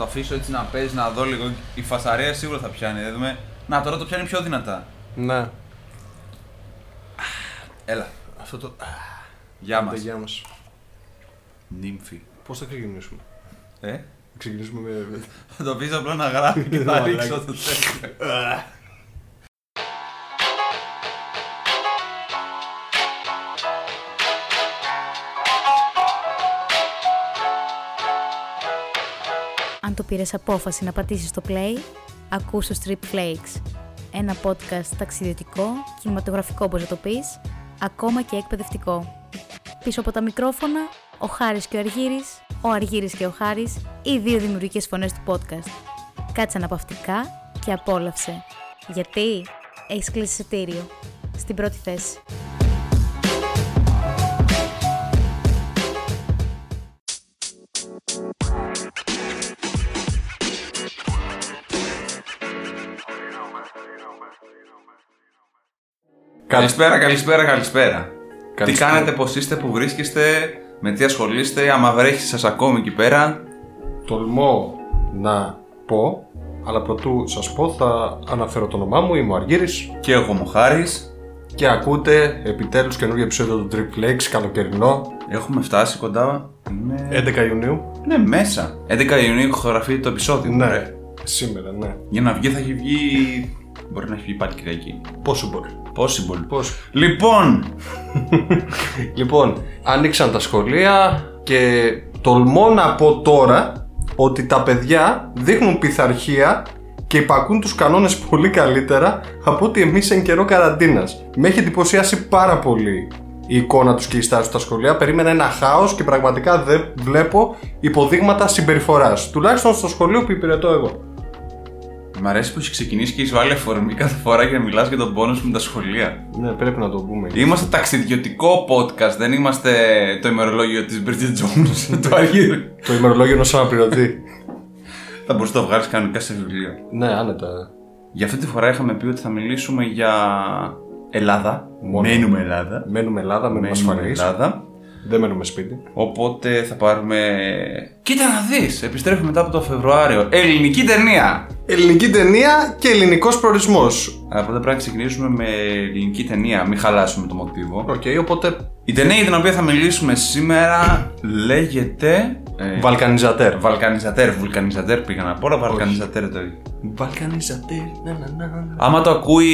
το αφήσω έτσι να παίζει, να δω λίγο. Η φασαρία σίγουρα θα πιάνει. Δεν δούμε. Να τώρα το πιάνει πιο δυνατά. Ναι. Έλα. Αυτό το. Γεια μας. Τα γεια μας. Νύμφη. Πώς θα ξεκινήσουμε; Ε; Θα ξεκινήσουμε με. Θα το πεις απλά να γράφει και θα Μαλάκα. ρίξω το τέλος. Αν το πήρες απόφαση να πατήσεις το play, ακούς το Strip Flakes. Ένα podcast ταξιδιωτικό, κινηματογραφικό όπως να το πεις, ακόμα και εκπαιδευτικό. Πίσω από τα μικρόφωνα, ο Χάρης και ο Αργύρης, ο Αργύρης και ο Χάρης, οι δύο δημιουργικές φωνές του podcast. Κάτσε αναπαυτικά και απόλαυσε. Γιατί έχεις κλείσει εισιτήριο. Στην πρώτη θέση. Καλησπέρα, καλησπέρα, καλησπέρα. Τι Καλησπέρα. κάνετε, πώς είστε, που βρίσκεστε, με τι ασχολείστε, άμα βρέχει σας ακόμη εκεί πέρα. Τολμώ να πω, αλλά πρωτού σας πω θα αναφέρω το όνομά μου, είμαι ο Αργύρης Και εγώ μου χάρη. και ακούτε επιτέλους καινούργιο επεισόδιο του Drip Flakes, καλοκαιρινό, Έχουμε φτάσει κοντά. Είναι... 11 Ιουνίου. Ναι, μέσα. 11 Ιουνίου έχω γραφεί το επεισόδιο. Ναι, σήμερα, ναι. Για να βγει θα έχει βγει. Μπορεί να έχει βγει πάλι Κυριακή. Πόσο μπορεί. Possible. Πώς. Λοιπόν, Λοιπόν, άνοιξαν τα σχολεία και τολμώ να πω τώρα ότι τα παιδιά δείχνουν πειθαρχία και υπακούν τους κανόνες πολύ καλύτερα από ότι εμείς εν καιρό καραντίνας. Με έχει εντυπωσιάσει πάρα πολύ η εικόνα τους και η στάση τους στα σχολεία. Περίμενα ένα χάος και πραγματικά δεν βλέπω υποδείγματα συμπεριφοράς. Τουλάχιστον στο σχολείο που υπηρετώ εγώ. Μ' αρέσει που έχεις ξεκινήσει και έχεις βάλει αφορμή κάθε φορά για να μιλάς για τον πόνος σου με τα σχολεία. Ναι, πρέπει να το πούμε. Είμαστε ταξιδιωτικό podcast, δεν είμαστε το ημερολόγιο της Bridget Jones του Αργύρου. Το ημερολόγιο ενός αναπληρωτή. θα μπορούσε να το βγάλεις κανονικά σε βιβλίο. ναι, άνετα. Για αυτή τη φορά είχαμε πει ότι θα μιλήσουμε για Ελλάδα. Μόνο. Μένουμε Ελλάδα. Μένουμε Ελλάδα, μένουμε Μένουμε ασφαλείς. Ελλάδα. Δεν μένουμε σπίτι. Οπότε θα πάρουμε. Κοίτα να δεις! Επιστρέφουμε μετά από το Φεβρουάριο. Ελληνική ταινία! Ελληνική ταινία και ελληνικός προορισμός. Αλλά πρώτα πρέπει να ξεκινήσουμε με ελληνική ταινία, μην χαλάσουμε το μοτίβο. Οκ, οπότε Η ταινία για την οποία θα μιλήσουμε σήμερα λέγεται. Ε, Βαλκανιζατέρ. Βαλκανιζατέρ, βουλκανιζατέρ πήγα να πω, αλλά βαλκανιζατέρ το ίδιο. Βαλκανιζατέρ. Να, να, να, να. Άμα το ακούει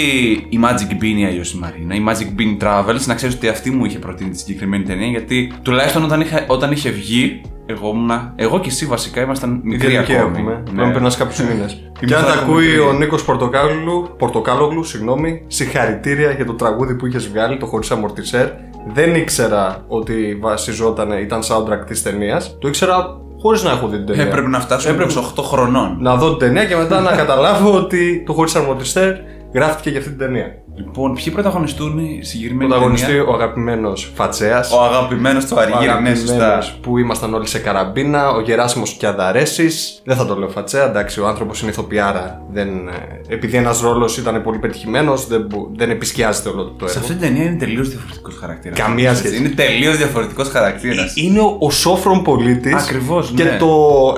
η Magic Bean η αλλιώς η Μαρίνα, η Magic Bean Travels, να ξέρεις ότι αυτή μου είχε προτείνει τη συγκεκριμένη ταινία, γιατί τουλάχιστον όταν, είχα, όταν είχε βγει, εγώ, ήμουνα, εγώ και εσύ βασικά ήμασταν μικροί Ιδιωτική ακόμη. έχουμε. Ναι. Πρέπει να περνάς κάποιους μήνες. Και αν θα τα έχουμε ακούει μικρή. ο Νίκος Πορτοκάλογλου, Πορτοκάλογλου, συγγνώμη, συγχαρητήρια για το τραγούδι που είχες βγάλει, το χωρίς αμορτισέρ. Δεν ήξερα ότι βασιζόταν, ήταν soundtrack της ταινίας. Το ήξερα χωρίς να έχω δει την ταινία. Έπρεπε να φτάσουμε Έπρεπε- στους 8 χρονών. να δω την ταινία και μετά να καταλάβω ότι το χωρίς αμορτισέρ γράφτηκε για αυτή την ταινία. Λοιπόν, ποιοι πρωταγωνιστούν η συγκεκριμένη Πρωταγωνιστή ταινία; ο αγαπημένος Φατσέας. Ο αγαπημένος του Αργύρι, ναι, σωστά. που ήμασταν όλοι σε καραμπίνα, ο Γεράσιμος Κιαδαρέσης, δεν θα το λέω φατσέα, εντάξει, ο άνθρωπος είναι ηθοποιάρα, δεν, ε, επειδή ένας ρόλος ήταν πολύ πετυχημένος, δεν, μπο- δεν επισκιάζεται όλο το Σε έργο. αυτή την ταινία είναι τελείως διαφορετικός χαρακτήρας. Καμία σχέση. Είναι τελείως διαφορετικός χαρακτήρας. Είναι ο, ο σόφρον πολίτης Ακριβώς, και ναι. το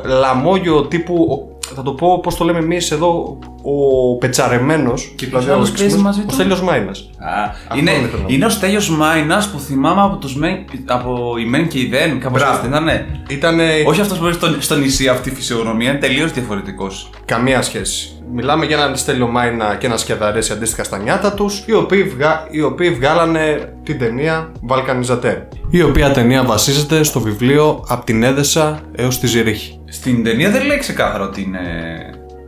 λαμόγιο τύπου, ο- θα το πω πώς το λέμε εμείς εδώ, ο πετσαρεμένος, Και ποιος άλλος ο παίζει εξής, μαζί ο του; Στέλιος Μάινας. Α, είναι, ήθελα να πω. είναι ο Στέλιος Μάινας που θυμάμαι από, τους μεν, από η Μεν και η Δεν, κάπως Μπράβο. έτσι δεν ήταν. Ήταν Όχι αυτός που έχει στο, στο νησί αυτή η φυσιογνωμία, είναι τελείως διαφορετικός. Καμία σχέση. Μιλάμε για έναν Στέλιο Μάινα και ένα Σκιαδαρέση αντίστοιχα στα νιάτα τους, οι, οποίοι βγα... οι οποίοι βγάλανε την ταινία Βαλκανιζατέρ. Η οποία ταινία βασίζεται στο βιβλίο Από την Έδεσα έως τη Ζηρίχη. Στην ταινία δεν λέει ξεκάθαρα ότι είναι...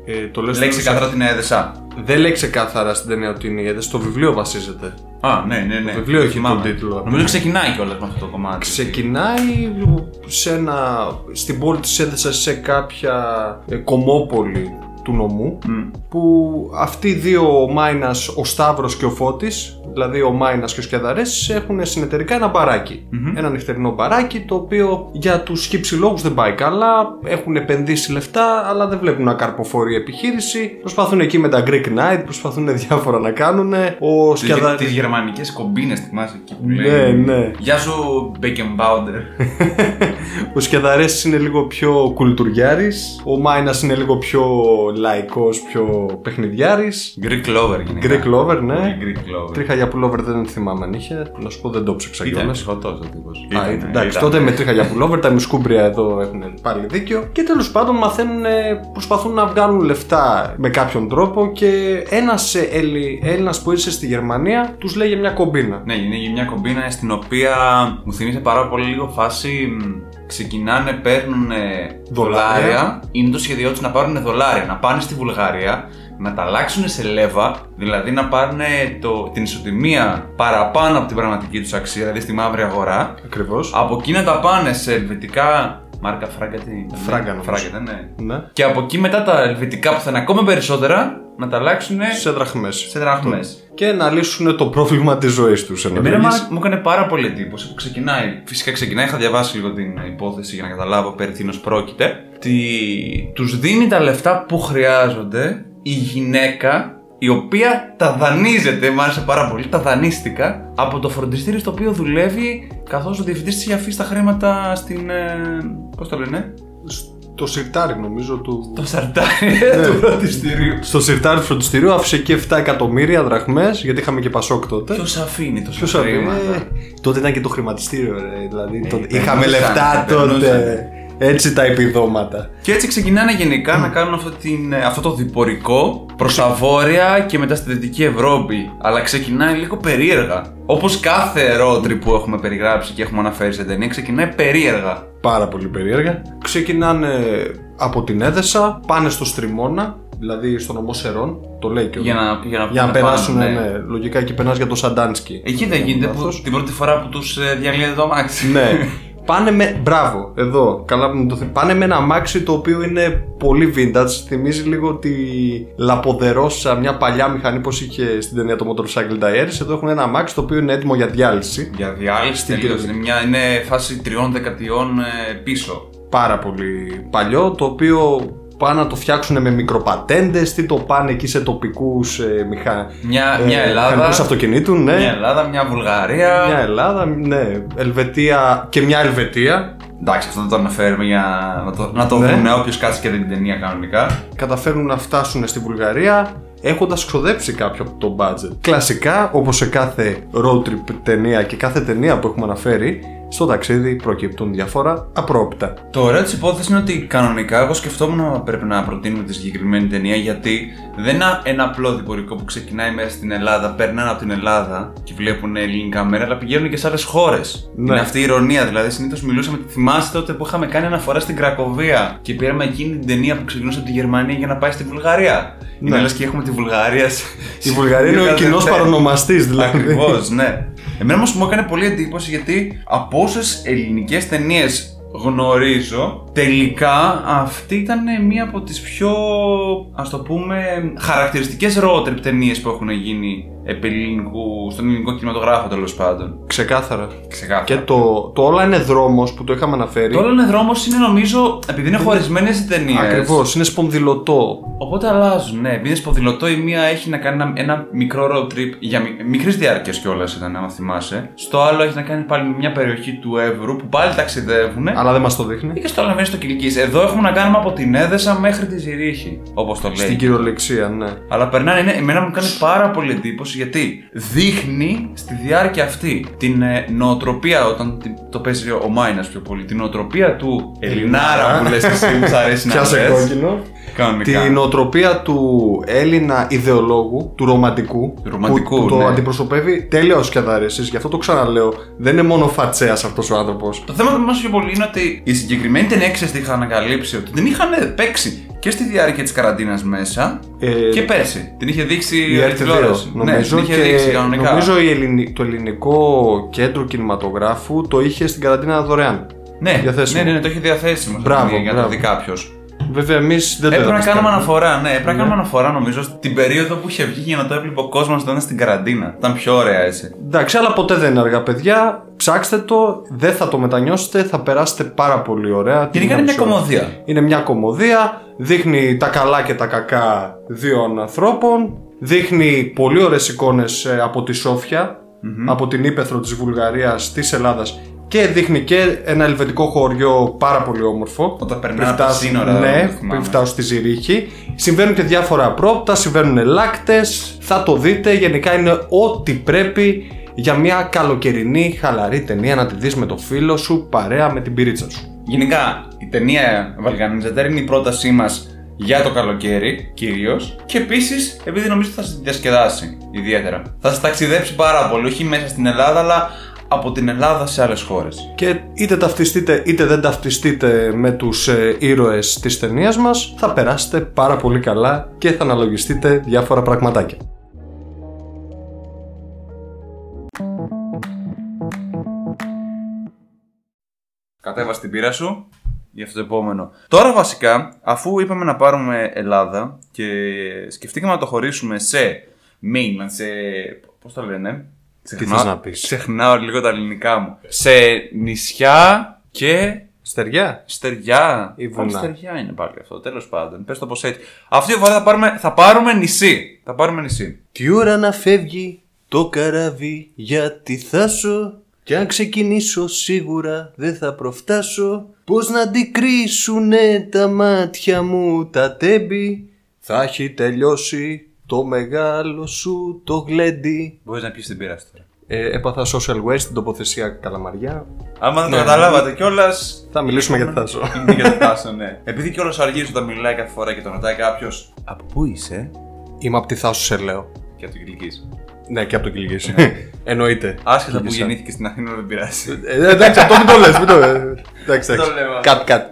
Ε, το λέω Λέει στο- ξεκάθαρα ότι είναι έδεσα. Δεν λέει ξεκάθαρα στην ταινία ότι είναι η Έδεσα, στο βιβλίο βασίζεται. Α, ναι, ναι, ναι. Το βιβλίο έχει Θυμάμαι. τον τίτλο. Νομίζω ξεκινάει κιόλας με αυτό το κομμάτι. Ξεκινάει σε ένα, στην πόλη της Έδεσας σε κάποια ε, κομμόπολη του νομού Μμ. που αυτοί οι δύο, ο Μάινας, ο Σταύρος και ο Φώτης, δηλαδή ο Μάινας και ο Σκιαδαρές, έχουν συνεταιρικά ένα μπαράκι. Ένα νυχτερινό μπαράκι, το οποίο για τους χύψηλόγους δεν πάει καλά, έχουν επενδύσει λεφτά, αλλά δεν βλέπουν να καρποφορεί η επιχείρηση. Προσπαθούν εκεί με τα Greek Night, προσπαθούν διάφορα να κάνουν. Ο Τις Σκιαδαρής... γερμανικές κομπίνες, θυμάσαι εκεί που λέει. Ναι, ναι. Γεια σου, Μπέκεμπάουντερ. Ο Σκιαδαρές είναι λίγο πιο κουλτουριάρης, ο Μάινας είναι λίγο πιο λαϊκός, πιο παιχνιδιάρης. Greek lover γενικά. Greek lover, ναι. Πολύ Greek lover. Τρίχα για πουλόβερ δεν θυμάμαι αν είχε. Να σου πω δεν το ψάξα Ήταν κιόλας. ψυχωτό ο τύπος. Α, εντάξει, τότε με τρίχα για πουλόβερ, τα μισκούμπρια εδώ έχουν πάλι δίκιο. Και τέλος πάντων μαθαίνουν, ε, προσπαθούν να βγάλουν λεφτά με κάποιον τρόπο και ένας Έλληνας που ήρθε στη Γερμανία τους λέει για μια κομπίνα. Ναι, είναι για μια κομπίνα στην οποία μου θυμίζει πάρα πολύ λίγο φάση. μ, Ξεκινάνε, παίρνουν Δολάρια. δολάρια. Είναι το σχέδιό τους να πάρουν δολάρια, να πάνε στη Βουλγαρία, να τα αλλάξουν σε λέβα, δηλαδή να πάρουν το, την ισοτιμία παραπάνω από την πραγματική τους αξία, δηλαδή στη μαύρη αγορά. Ακριβώς. Από εκεί να τα πάνε σε ελβετικά. Μάρκα φράγκα τι. ήταν, ναι; Φράγκα, νομίζω. Φράγκα ήταν, ναι. Ναι. Και από εκεί μετά τα ελβετικά που θα είναι ακόμα περισσότερα να τα αλλάξουν Σε δραχμές. σε δραχμές. Και να λύσουν το πρόβλημα της ζωής τους. Εμένα μου- μου έκανε πάρα πολύ εντύπωση που ξεκινάει. Φυσικά ξεκινάει, είχα διαβάσει λίγο την υπόθεση για να καταλάβω περί τίνος πρόκειται. Ότι τους δίνει τα λεφτά που χρειάζονται η γυναίκα η οποία τα δανείζεται, μου άρεσε πάρα πολύ, τα δανείστηκα από το φροντιστήριο στο οποίο δουλεύει καθώς ο διευθυντής της είχε αφήσει τα χρήματα στην. Ε, πώς το λένε; Το σιρτάρι νομίζω του. Το σαρτάρι του φροντιστηρίου. Στο σιρτάρι του φροντιστηρίου άφησε και 7 εκατομμύρια δραχμές γιατί είχαμε και πασόκ τότε. Ποιος αφήνει τόσο Ποιος αφήνει, χρήματα; ε, τότε ήταν και το χρηματιστήριο, ρε. Δηλαδή, τότε περνούσαν, είχαμε λεφτά τότε. Περνούσαν. Έτσι τα επιδόματα. Και έτσι ξεκινάνε γενικά να κάνουν αυτό, την, αυτό το διπορικό προς τα βόρεια και μετά στη Δυτική Ευρώπη. Αλλά ξεκινάει λίγο περίεργα. Όπως κάθε ρότρι που έχουμε περιγράψει και έχουμε αναφέρει σε ταινία, ξεκινάει περίεργα. Πάρα πολύ περίεργα. Ξεκινάνε από την Έδεσα, πάνε στο Στριμώνα, δηλαδή στο νομό Σερών. Το λέει και ο Για να, για να, για να να περάσουν, πάνε, ναι. Λογικά εκεί περνάς για το Σαντάνσκι. Εκεί δεν γίνεται που, Λάθος. την πρώτη φορά που τους διαλύεται το αμάξι. ναι. Πάνε με. Μπράβο, εδώ. Καλά που μου το θυμ- Πάνε με ένα αμάξι το οποίο είναι πολύ vintage. Θυμίζει λίγο τη λαποδερόσα, μια παλιά μηχανή πώς είχε στην ταινία το Motorcycle Diaries. Εδώ έχουν ένα αμάξι το οποίο είναι έτοιμο για διάλυση. Για διάλυση Στην τελείως. κυριολεκτική. Είναι, μια, είναι φάση τριών δεκατιών ε, πίσω. Πάρα πολύ παλιό, το οποίο πάνε να το φτιάξουν με μικροπατέντες, τι το πάνε εκεί σε τοπικούς ε, μηχα... Μια, ε, μια Ελλάδα. μηχανικούς αυτοκινήτων, ναι. Μια Ελλάδα, μια Βουλγαρία. Μια Ελλάδα, ναι. Ελβετία και μια Ελβετία. Εντάξει, αυτό δεν το αναφέρουμε για να το, να το Ναι. δουν όποιος κάτσει και δει την ταινία κανονικά. Καταφέρουν να φτάσουν στη Βουλγαρία έχοντας ξοδέψει κάποιο από το budget. Κλασικά, όπως σε κάθε road trip ταινία και κάθε ταινία που έχουμε αναφέρει, στο ταξίδι προκύπτουν διάφορα απρόπτα. Το ωραίο της υπόθεσης είναι ότι κανονικά εγώ σκεφτόμουν να πρέπει να προτείνουμε τη συγκεκριμένη ταινία γιατί δεν είναι ένα απλό διπορικό που ξεκινάει μέσα στην Ελλάδα, περνάνε από την Ελλάδα και βλέπουν ελληνικά μέρα, αλλά πηγαίνουν και σε άλλες χώρες. Ναι. Είναι αυτή η ηρωνία. Δηλαδή, συνήθως μιλούσαμε. Θυμάστε τότε που είχαμε κάνει αναφορά στην Κρακοβία και πήραμε εκείνη την ταινία που ξεκινούσε από τη Γερμανία για να πάει στη Βουλγαρία. Είναι Ναι. λες και έχουμε τη Βουλγαρία. Η Βουλγαρία είναι ο κοινός παρονομαστής, δηλαδή. Ακριβώς, ναι. Εμένα όμως μου έκανε πολύ εντύπωση γιατί από όσες ελληνικές ταινίες γνωρίζω, τελικά αυτή ήταν μία από τις πιο, ας το πούμε, χαρακτηριστικές road trip ταινίες που έχουν γίνει επί ελληνικού, στον ελληνικό κινηματογράφο τέλος πάντων. Ξεκάθαρα. Ξεκάθαρα. Και το, το όλα είναι δρόμος που το είχαμε αναφέρει. Το όλο είναι δρόμος είναι νομίζω, επειδή είναι χωρισμένες οι ταινίες. Ακριβώς, είναι σπονδυλωτό. Οπότε αλλάζουν, ναι. Επειδή είναι σποδηλωτό, η μία έχει να κάνει ένα, ένα μικρό road trip για μικρής διάρκειας κιόλας ήταν, άμα θυμάσαι. Στο άλλο έχει να κάνει πάλι με μια περιοχή του Εύρου που πάλι ταξιδεύουν. Αλλά δεν μας το δείχνει. Και στο άλλο μέρο στο Κυλική. Εδώ έχουμε να κάνουμε από την Έδεσα μέχρι τη Ζηρίχη. Όπως το λέει. Στην κυριολεξία, ναι. Αλλά περνάνε, ναι, εμένα μου κάνει πάρα πολύ εντύπωση γιατί δείχνει στη διάρκεια αυτή την ε, νοοτροπία, όταν την- το παίζει ο Μάινας πιο πολύ, την νοοτροπία του Ελληνάρα που λες εσύ, μου σ' αρέσει να Πιάσε λες. κόκκινο. Κανονικά. Την νοοτροπία του Έλληνα ιδεολόγου, του ρομαντικού. Του ρομαντικού, που, που ναι. το αντιπροσωπεύει τέλεια ο Σκιαδαρέσης. Γι' αυτό το ξαναλέω. Δεν είναι μόνο φατσέας αυτός ο άνθρωπος. Το θέμα που μας πιο πολύ είναι ότι η συγκεκριμένη ταινία ξέρεις τι είχα ανακαλύψει ότι την είχαν παίξει και στη διάρκεια της καραντίνας μέσα Ε, και πέρσι. Την είχε δείξει Η η RTVO, τηλεόραση. Ναι, νομίζω, την είχε και δείξει κανονικά. νομίζω η Ελληνι- το ελληνικό κέντρο κινηματογράφου το είχε στην καραντίνα δωρεάν. ναι, διαθέσιμο. ναι, ναι, ναι, το είχε διαθέσιμο Μπράβο, για να το μπράβο. δει κάποιος. Βέβαια, εμείς δεν το Έπρεπε να είδαμε κάνουμε στην αναφορά, ναι. Έπρεπε να κάνουμε αναφορά νομίζω στην περίοδο που είχε βγει για να το έβλεπε ο κόσμος όταν ήταν στην καραντίνα. Ήταν πιο ωραία έτσι. Εντάξει, αλλά ποτέ δεν είναι αργά, παιδιά. Ψάξτε το, δεν θα το μετανιώσετε, θα περάσετε πάρα πολύ ωραία. την Γενικά είναι μια μισή ώρα. κομμωδία. Είναι μια κομμωδία, δείχνει τα καλά και τα κακά δύο ανθρώπων, δείχνει πολύ ωραίες εικόνες ε, από τη σοφια από την ύπεθρο της Βουλγαρίας, της Ελλάδας και δείχνει και ένα ελβετικό χωριό πάρα πολύ όμορφο. Όταν περνάει Πριν από τα φτάσουν- σύνορα, Ναι, δεν το θυμάμαι. πριν φτάσουν στη Ζηρίχη. Συμβαίνουν και διάφορα απρόπτα, συμβαίνουν λάκτες, θα το δείτε. Γενικά είναι ό,τι πρέπει για μια καλοκαιρινή χαλαρή ταινία να τη δεις με το φίλο σου, παρέα με την πυρίτσα σου. Γενικά, η ταινία Βαλκανιζατέρ είναι η πρότασή μας για το καλοκαίρι κυρίως. Και επίσης, επειδή νομίζω θα σα διασκεδάσει ιδιαίτερα. Θα σα ταξιδέψει πάρα πολύ, όχι μέσα στην Ελλάδα, αλλά από την Ελλάδα σε άλλες χώρες. Και είτε ταυτιστείτε είτε δεν ταυτιστείτε με τους ε, ήρωες της ταινίας μας, θα περάσετε πάρα πολύ καλά και θα αναλογιστείτε διάφορα πραγματάκια. Κατέβασε την πείρα σου για αυτό το επόμενο. Τώρα βασικά, αφού είπαμε να πάρουμε Ελλάδα και σκεφτήκαμε να το χωρίσουμε σε mainland, σε. Πώς το λένε. Ξεχνάω- θες να πεις; Ξεχνάω λίγο τα ελληνικά μου. Σε νησιά και Στεριά. Στεριά. Ή Πάλι βουνά. Στεριά είναι πάλι αυτό. Τέλος πάντων. Πες το πως έτσι. Αυτή τη φορά θα πάρουμε, θα πάρουμε νησί. Θα πάρουμε νησί. Τι ώρα να φεύγει το καράβι για τη Θάσο Κι αν ξεκινήσω σίγουρα δεν θα προφτάσω Πώς να αντικρίσουνε τα μάτια μου τα τέμπη Θα έχει τελειώσει το μεγάλο σου το γλέντι Μπορείς να πεις την πείρα σου τώρα. ε, Έπαθα social waste στην τοποθεσία Καλαμαριά Άμα δεν Ναι. το καταλάβατε κιόλας. Θα μιλήσουμε για τη Θάσο Είναι για το Θάσο, ναι. Επειδή κιόλας αργείς όταν μιλάει κάθε φορά και τον ρωτάει κάποιος. Από πού είσαι, Είμαι από τη Θάσο σε λέω και από το Κυλική. Ναι και από το Κυλγής Εννοείται Άσχετα που Κυλγήσα. γεννήθηκε στην Αθήνα, δεν πειράζει. Ε, εντάξει, αυτό μην το λες, μην το ε, Εντάξει, Το εντάξει. λέω. Κατ, κατ.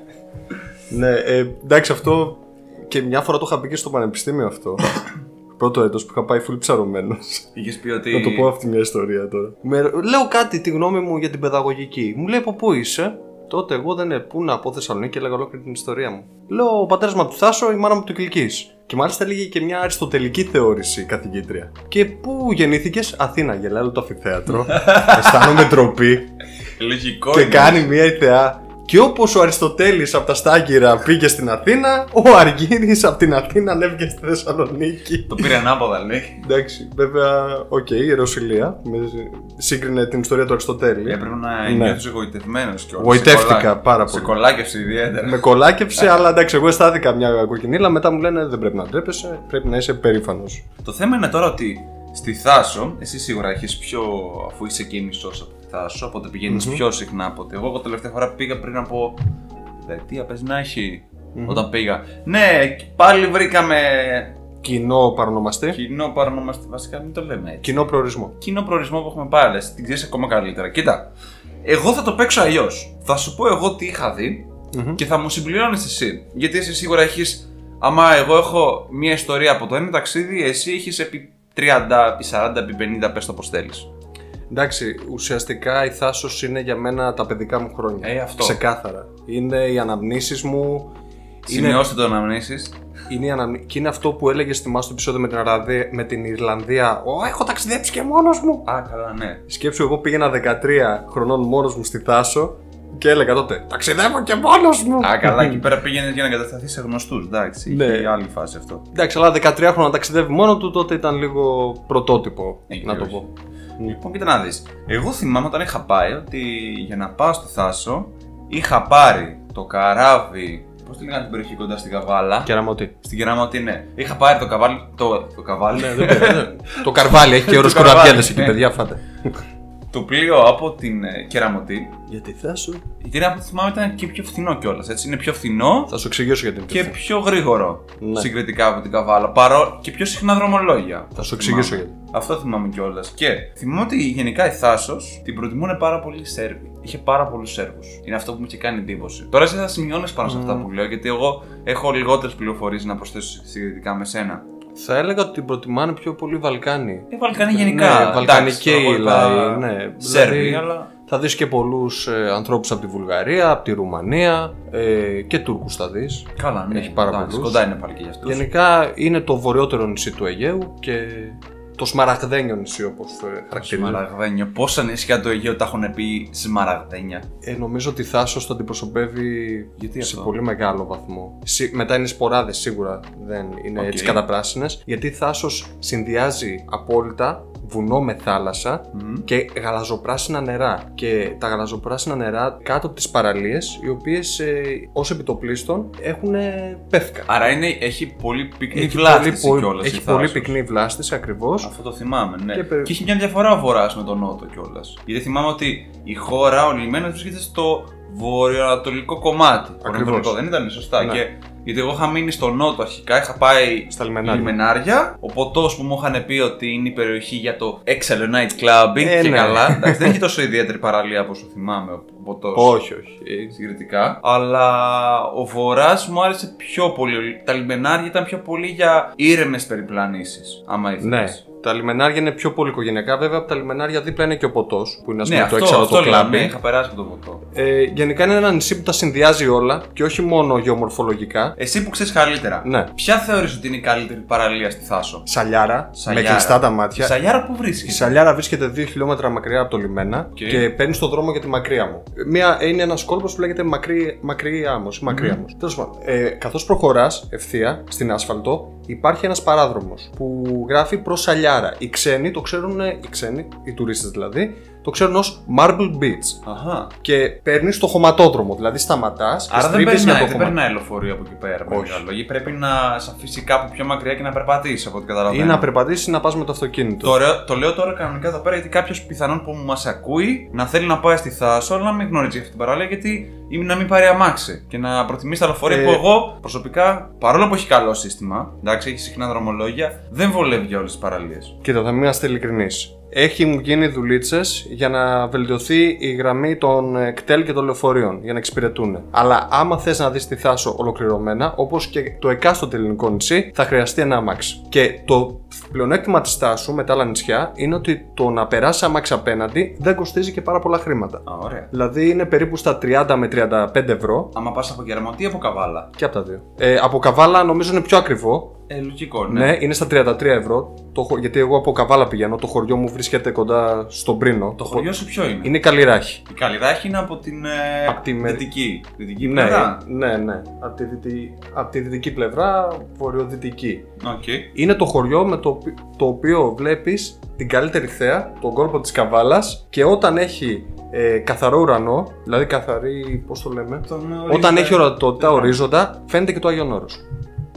Ναι, ε, εντάξει, αυτό και μια φορά το είχα πει και στο πανεπιστήμιο αυτό. Πρώτο έτος που είχα πάει full ψαρωμένος. Είχες πει ότι. Να το πω αυτή μια ιστορία τώρα. Με, λέω κάτι, τη γνώμη μου για την παιδαγωγική. Μου λέει από πού είσαι; Τότε εγώ δεν είναι πού να πω Θεσσαλονίκη και έλεγα ολόκληρη την ιστορία μου. Λέω ο πατέρας μου από τη Θάσο, η μάνα μου από το Κυλική. Και μάλιστα έλεγε και μια αριστοτελική θεώρηση η καθηγήτρια. Και πού γεννήθηκες, Αθήνα, γελάει όλο το αφιθέατρο. Αισθάνομαι ντροπή. Λογικό. και είναι. κάνει μια ιδεά. Και όπως ο Αριστοτέλης από τα Στάγειρα πήγε στην Αθήνα, ο Αργύρης από την Αθήνα ανέβηκε στη Θεσσαλονίκη. Το πήρε ανάποδα, λέει. Εντάξει, βέβαια, οκ, η ιεροσυλία με, σύγκρινε την ιστορία του Αριστοτέλη. Έπρεπε να Ναι. νιώθεις γοητευμένος κιόλας. Γοητεύτηκα πάρα Σε πολύ. κολάκευσε ιδιαίτερα. Με κολάκευσε, αλλά εντάξει, εγώ αισθάνθηκα μια κοκκινίλα. Μετά μου λένε δεν πρέπει να ντρέπεσαι, πρέπει να είσαι περήφανος. Το θέμα είναι τώρα ότι στη Θάσο, εσύ σίγουρα έχεις πιο. αφού είσαι και μισό από τη Θάσο, οπότε πηγαίνεις πιο συχνά από ότι εγώ. Εγώ τελευταία φορά πήγα πριν από. Δεκαετία, πες να έχει. Όταν πήγα. Ναι, και πάλι βρήκαμε Κοινό παρονομαστή, κοινό παρονομαστή. Βασικά μην το λέμε έτσι. κοινό προορισμό. Κοινό προορισμό που έχουμε πάρει, λες, την ξέρεις ακόμα καλύτερα. Κοίτα, εγώ θα το παίξω αλλιώς. Θα σου πω εγώ τι είχα δει Μμμ. και θα μου συμπληρώνεις εσύ. Γιατί εσύ σίγουρα έχεις. Άμα εγώ έχω μία ιστορία από το ένα ταξίδι, εσύ έχεις επί 30, επί 40, επί 50, πες το πώ θέλει. Εντάξει, ουσιαστικά η Θάσος είναι για μένα τα παιδικά μου χρόνια. Ε, αυτό. Ξεκάθαρα. Είναι οι αναμνήσεις μου. Είναι, Σημειώστε το να μνήσει. είναι, οι αναμνη- και είναι αυτό που έλεγες στη στο επεισόδιο με την, Ιρλανδία, με την Ιρλανδία. Ω, έχω ταξιδέψει και μόνος μου. Α, καλά, ναι. Σκέψου, εγώ πήγαινα 13 χρονών μόνος μου στη Θάσο και έλεγα τότε Ταξιδεύω και μόνος μου. Α, καλά, εκεί πέρα πήγαινες για να κατασταθεί σε γνωστούς. Εντάξει, Ναι. είχε άλλη φάση αυτό. Εντάξει, αλλά 13 χρόνια να ταξιδεύει μόνο του τότε ήταν λίγο πρωτότυπο. Ε, να το όχι. Πω. Λοιπόν, κοίτα να δεις. Εγώ θυμάμαι όταν είχα πάει ότι για να πάω στη Θάσο είχα πάρει το καράβι. Πώς τη λέγανε την περιοχή κοντά στην Καβάλα; Κεραμωτή. Στην Κεραμωτή, ναι. Είχα πάρει το καβάλι. Το, το καβάλι. το καρβάλι έχει και όρου Το καρβάλι, κουραμπιέλε εκεί, ναι. παιδιά, φάτε. Το πλοίο από την ε, Κεραμωτή. Γιατί Θάσο. Γιατί από ό,τι θυμάμαι ήταν και πιο φθηνό κιόλας. Έτσι είναι πιο φθηνό Θα σου εξηγήσω γιατί. και πιο γρήγορο Ναι. συγκριτικά από την Καβάλα. Παρό... και πιο συχνά δρομολόγια. Θα σου Θυμάμαι. εξηγήσω γιατί. Αυτό θυμάμαι κιόλας. Και θυμάμαι ότι γενικά η Θάσος την προτιμούν πάρα πολύ οι Σέρβοι. Είχε πάρα πολλούς Σέρβους. Είναι αυτό που μου είχε κάνει εντύπωση. Τώρα εσύ θα σημειώνεις πάνω σε αυτά που λέω, γιατί εγώ έχω λιγότερες πληροφορίες να προσθέσω συγκριτικά με σένα. Θα έλεγα ότι την προτιμάνε πιο πολύ Βαλκάνοι. Ε, Βαλκάνοι γενικά. Ναι, Βαλκανική εντάξει, εγώ είπα λαοί, ναι. Σέρβοι, Δηλαδή, αλλά. Θα δεις και πολλούς ε, ανθρώπους από τη Βουλγαρία, από τη Ρουμανία ε, και Τούρκους θα δεις. Καλά, ναι. Έχει πάρα Εντάξει, πολλούς. Κοντά είναι πάλι και για αυτούς. Γενικά είναι το βορειότερο νησί του Αιγαίου και το σμαραγδένιο νησί όπως ε, χαρακτηρίζεται. Σμαραγδένιο. Πόσα νησιά του Αιγαίου τα έχουν πει σμαραγδένια; Ε, νομίζω ότι Θάσος το αντιπροσωπεύει Γιατί σε αυτό; πολύ μεγάλο βαθμό. Σι- μετά είναι σποράδες σίγουρα, δεν είναι Οκ. έτσι καταπράσινες. Γιατί Θάσος συνδυάζει απόλυτα βουνό με θάλασσα Μμμ. και γαλαζοπράσινα νερά. Και τα γαλαζοπράσινα νερά κάτω από τις παραλίες, οι οποίες ε, ως επιτοπλίστων έχουν ε, πεύκα. Άρα είναι, έχει πολύ πυκνή Έχει βλάστηση πολύ, κιόλας η έχει πολύ Θάσος. πυκνή βλάστηση ακριβώς. Αυτό το θυμάμαι, ναι. Και Και, περι- έχει μια διαφορά ο βορράς με τον νότο κιόλας. Γιατί θυμάμαι ότι η χώρα, ο λιμένος βρίσκεται στο βορειοανατολικό κομμάτι. Βορειοανατολικό, δεν ήταν σωστά. Ναι. Και, γιατί εγώ είχα μείνει στο νότο αρχικά, είχα πάει Στα λιμενάρια. λιμενάρια. Ο ποτό που μου είχαν πει ότι είναι η περιοχή για το έξαλλο night clubbing Ε, και ναι. καλά. Εντάξει, δεν έχει τόσο ιδιαίτερη παραλία όπως το θυμάμαι ο ποτός. Όχι, όχι. Ε, Συγκριτικά. Αλλά ο βορρά μου άρεσε πιο πολύ. Τα λιμενάρια ήταν πιο πολύ για ήρεμες περιπλανήσεις. Άμα ήθελες. Ναι. Τα λιμενάρια είναι πιο πολυκογενειακά. Βέβαια, από τα λιμενάρια δίπλα είναι και ο ποτός, που είναι ας Ναι, πούμε, αυτό, το έξαλλο αυτό το λέω, κλαμπ. ναι, είχα περάσει από το ποτό. Ε, γενικά είναι ένα νησί που τα συνδυάζει όλα και όχι μόνο γεωμορφολογικά. Εσύ που ξέρεις καλύτερα, Ναι. ποια θεωρείς ότι είναι η καλύτερη παραλία στη Θάσο; Σαλιάρα, Σαλιάρα. με κλειστά τα Η μάτια. Σαλιάρα που Η βρίσκεται. Σαλιάρα βρίσκεται 2 χιλιόμετρα μακριά από το λιμένα Οκ. και παίρνει το δρόμο για τη Μακρύαμμο. Μία, είναι ένας κόλπος που λέγεται μακρύ, μακρύ άμμος. Μακρύ άμμος. Τέλος πάντων, ε, καθώς προχωράς ευθεία στην άσφαλτο, υπάρχει ένας παράδρομος που γράφει προς Σαλιάρα. Οι ξένοι το ξέρουν, οι ξένοι, οι τουρίστες δηλαδή, το ξέρουν ως Marble Beach. Αχα. Και παίρνεις το χωματόδρομο, δηλαδή σταματάς και Άρα δεν στρίβεις για περνάει, το δεν χωμα- περνάει λεωφορείο από εκεί πέρα. με Όχι. μεγάλο λόγο. Ή πρέπει να σε αφήσει κάπου πιο μακριά και να περπατήσεις από ό,τι καταλαβαίνω. Ή να περπατήσεις ή να πας με το αυτοκίνητο. Το, ωραίο- το λέω τώρα κανονικά εδώ πέρα γιατί κάποιος πιθανόν που μας ακούει να θέλει να πάει στη Θάσο, αλλά να μην γνωρίζει αυτή την παραλία γιατί ή να μην πάρει αμάξι και να προτιμήσει τα λεωφορεία Ε, που εγώ προσωπικά, παρόλο που έχει καλό σύστημα, εντάξει, έχει συχνά δρομολόγια, δεν βολεύει για όλες τις παραλίες. Κοίτα, θα είμαστε ειλικρινεί. Έχει γίνει δουλίτσες για να βελτιωθεί η γραμμή των ε, κτέλ και των λεωφορείων για να εξυπηρετούν. Αλλά άμα θες να δεις τη Θάσο ολοκληρωμένα, όπως και το εκάστοτε ελληνικό νησί, θα χρειαστεί ένα αμάξι. Και το πλεονέκτημα της Θάσου με τα άλλα νησιά είναι ότι το να περάσει αμάξι απέναντι δεν κοστίζει και πάρα πολλά χρήματα. Α, ωραία. Δηλαδή είναι περίπου στα 30 με 35 ευρώ Άμα πας από Γερμανία ή από Καβάλα. και από τα δύο. Ε, από καβάλα νομίζω είναι πιο ακριβό. Ε, λογικό, ναι. Ναι, είναι στα 33 ευρώ. Το, χω- γιατί εγώ από καβάλα πηγαίνω. Το χωριό μου βρίσκεται κοντά στον Πρίνο. Το χωριό σου ποιο είναι; Είναι καλλιράχη. Η Καλλιράχη είναι από την ε, Απ' τη με- δυτική. Δυτική Ναι, πλευρά; ναι, ναι. Από τη, δυτική, απ' τη δυτική πλευρά, βορειοδυτική. Οκ. Είναι το χωριό με το, οποι- το οποίο βλέπεις την καλύτερη θέα, τον κόλπο της καβάλας και όταν έχει ε, καθαρό ουρανό, δηλαδή καθαρή, πώς το λέμε, Τον όταν ορίζοντα- έχει ορατότητα, Ναι. ορίζοντα, φαίνεται και το Άγιον Όρος.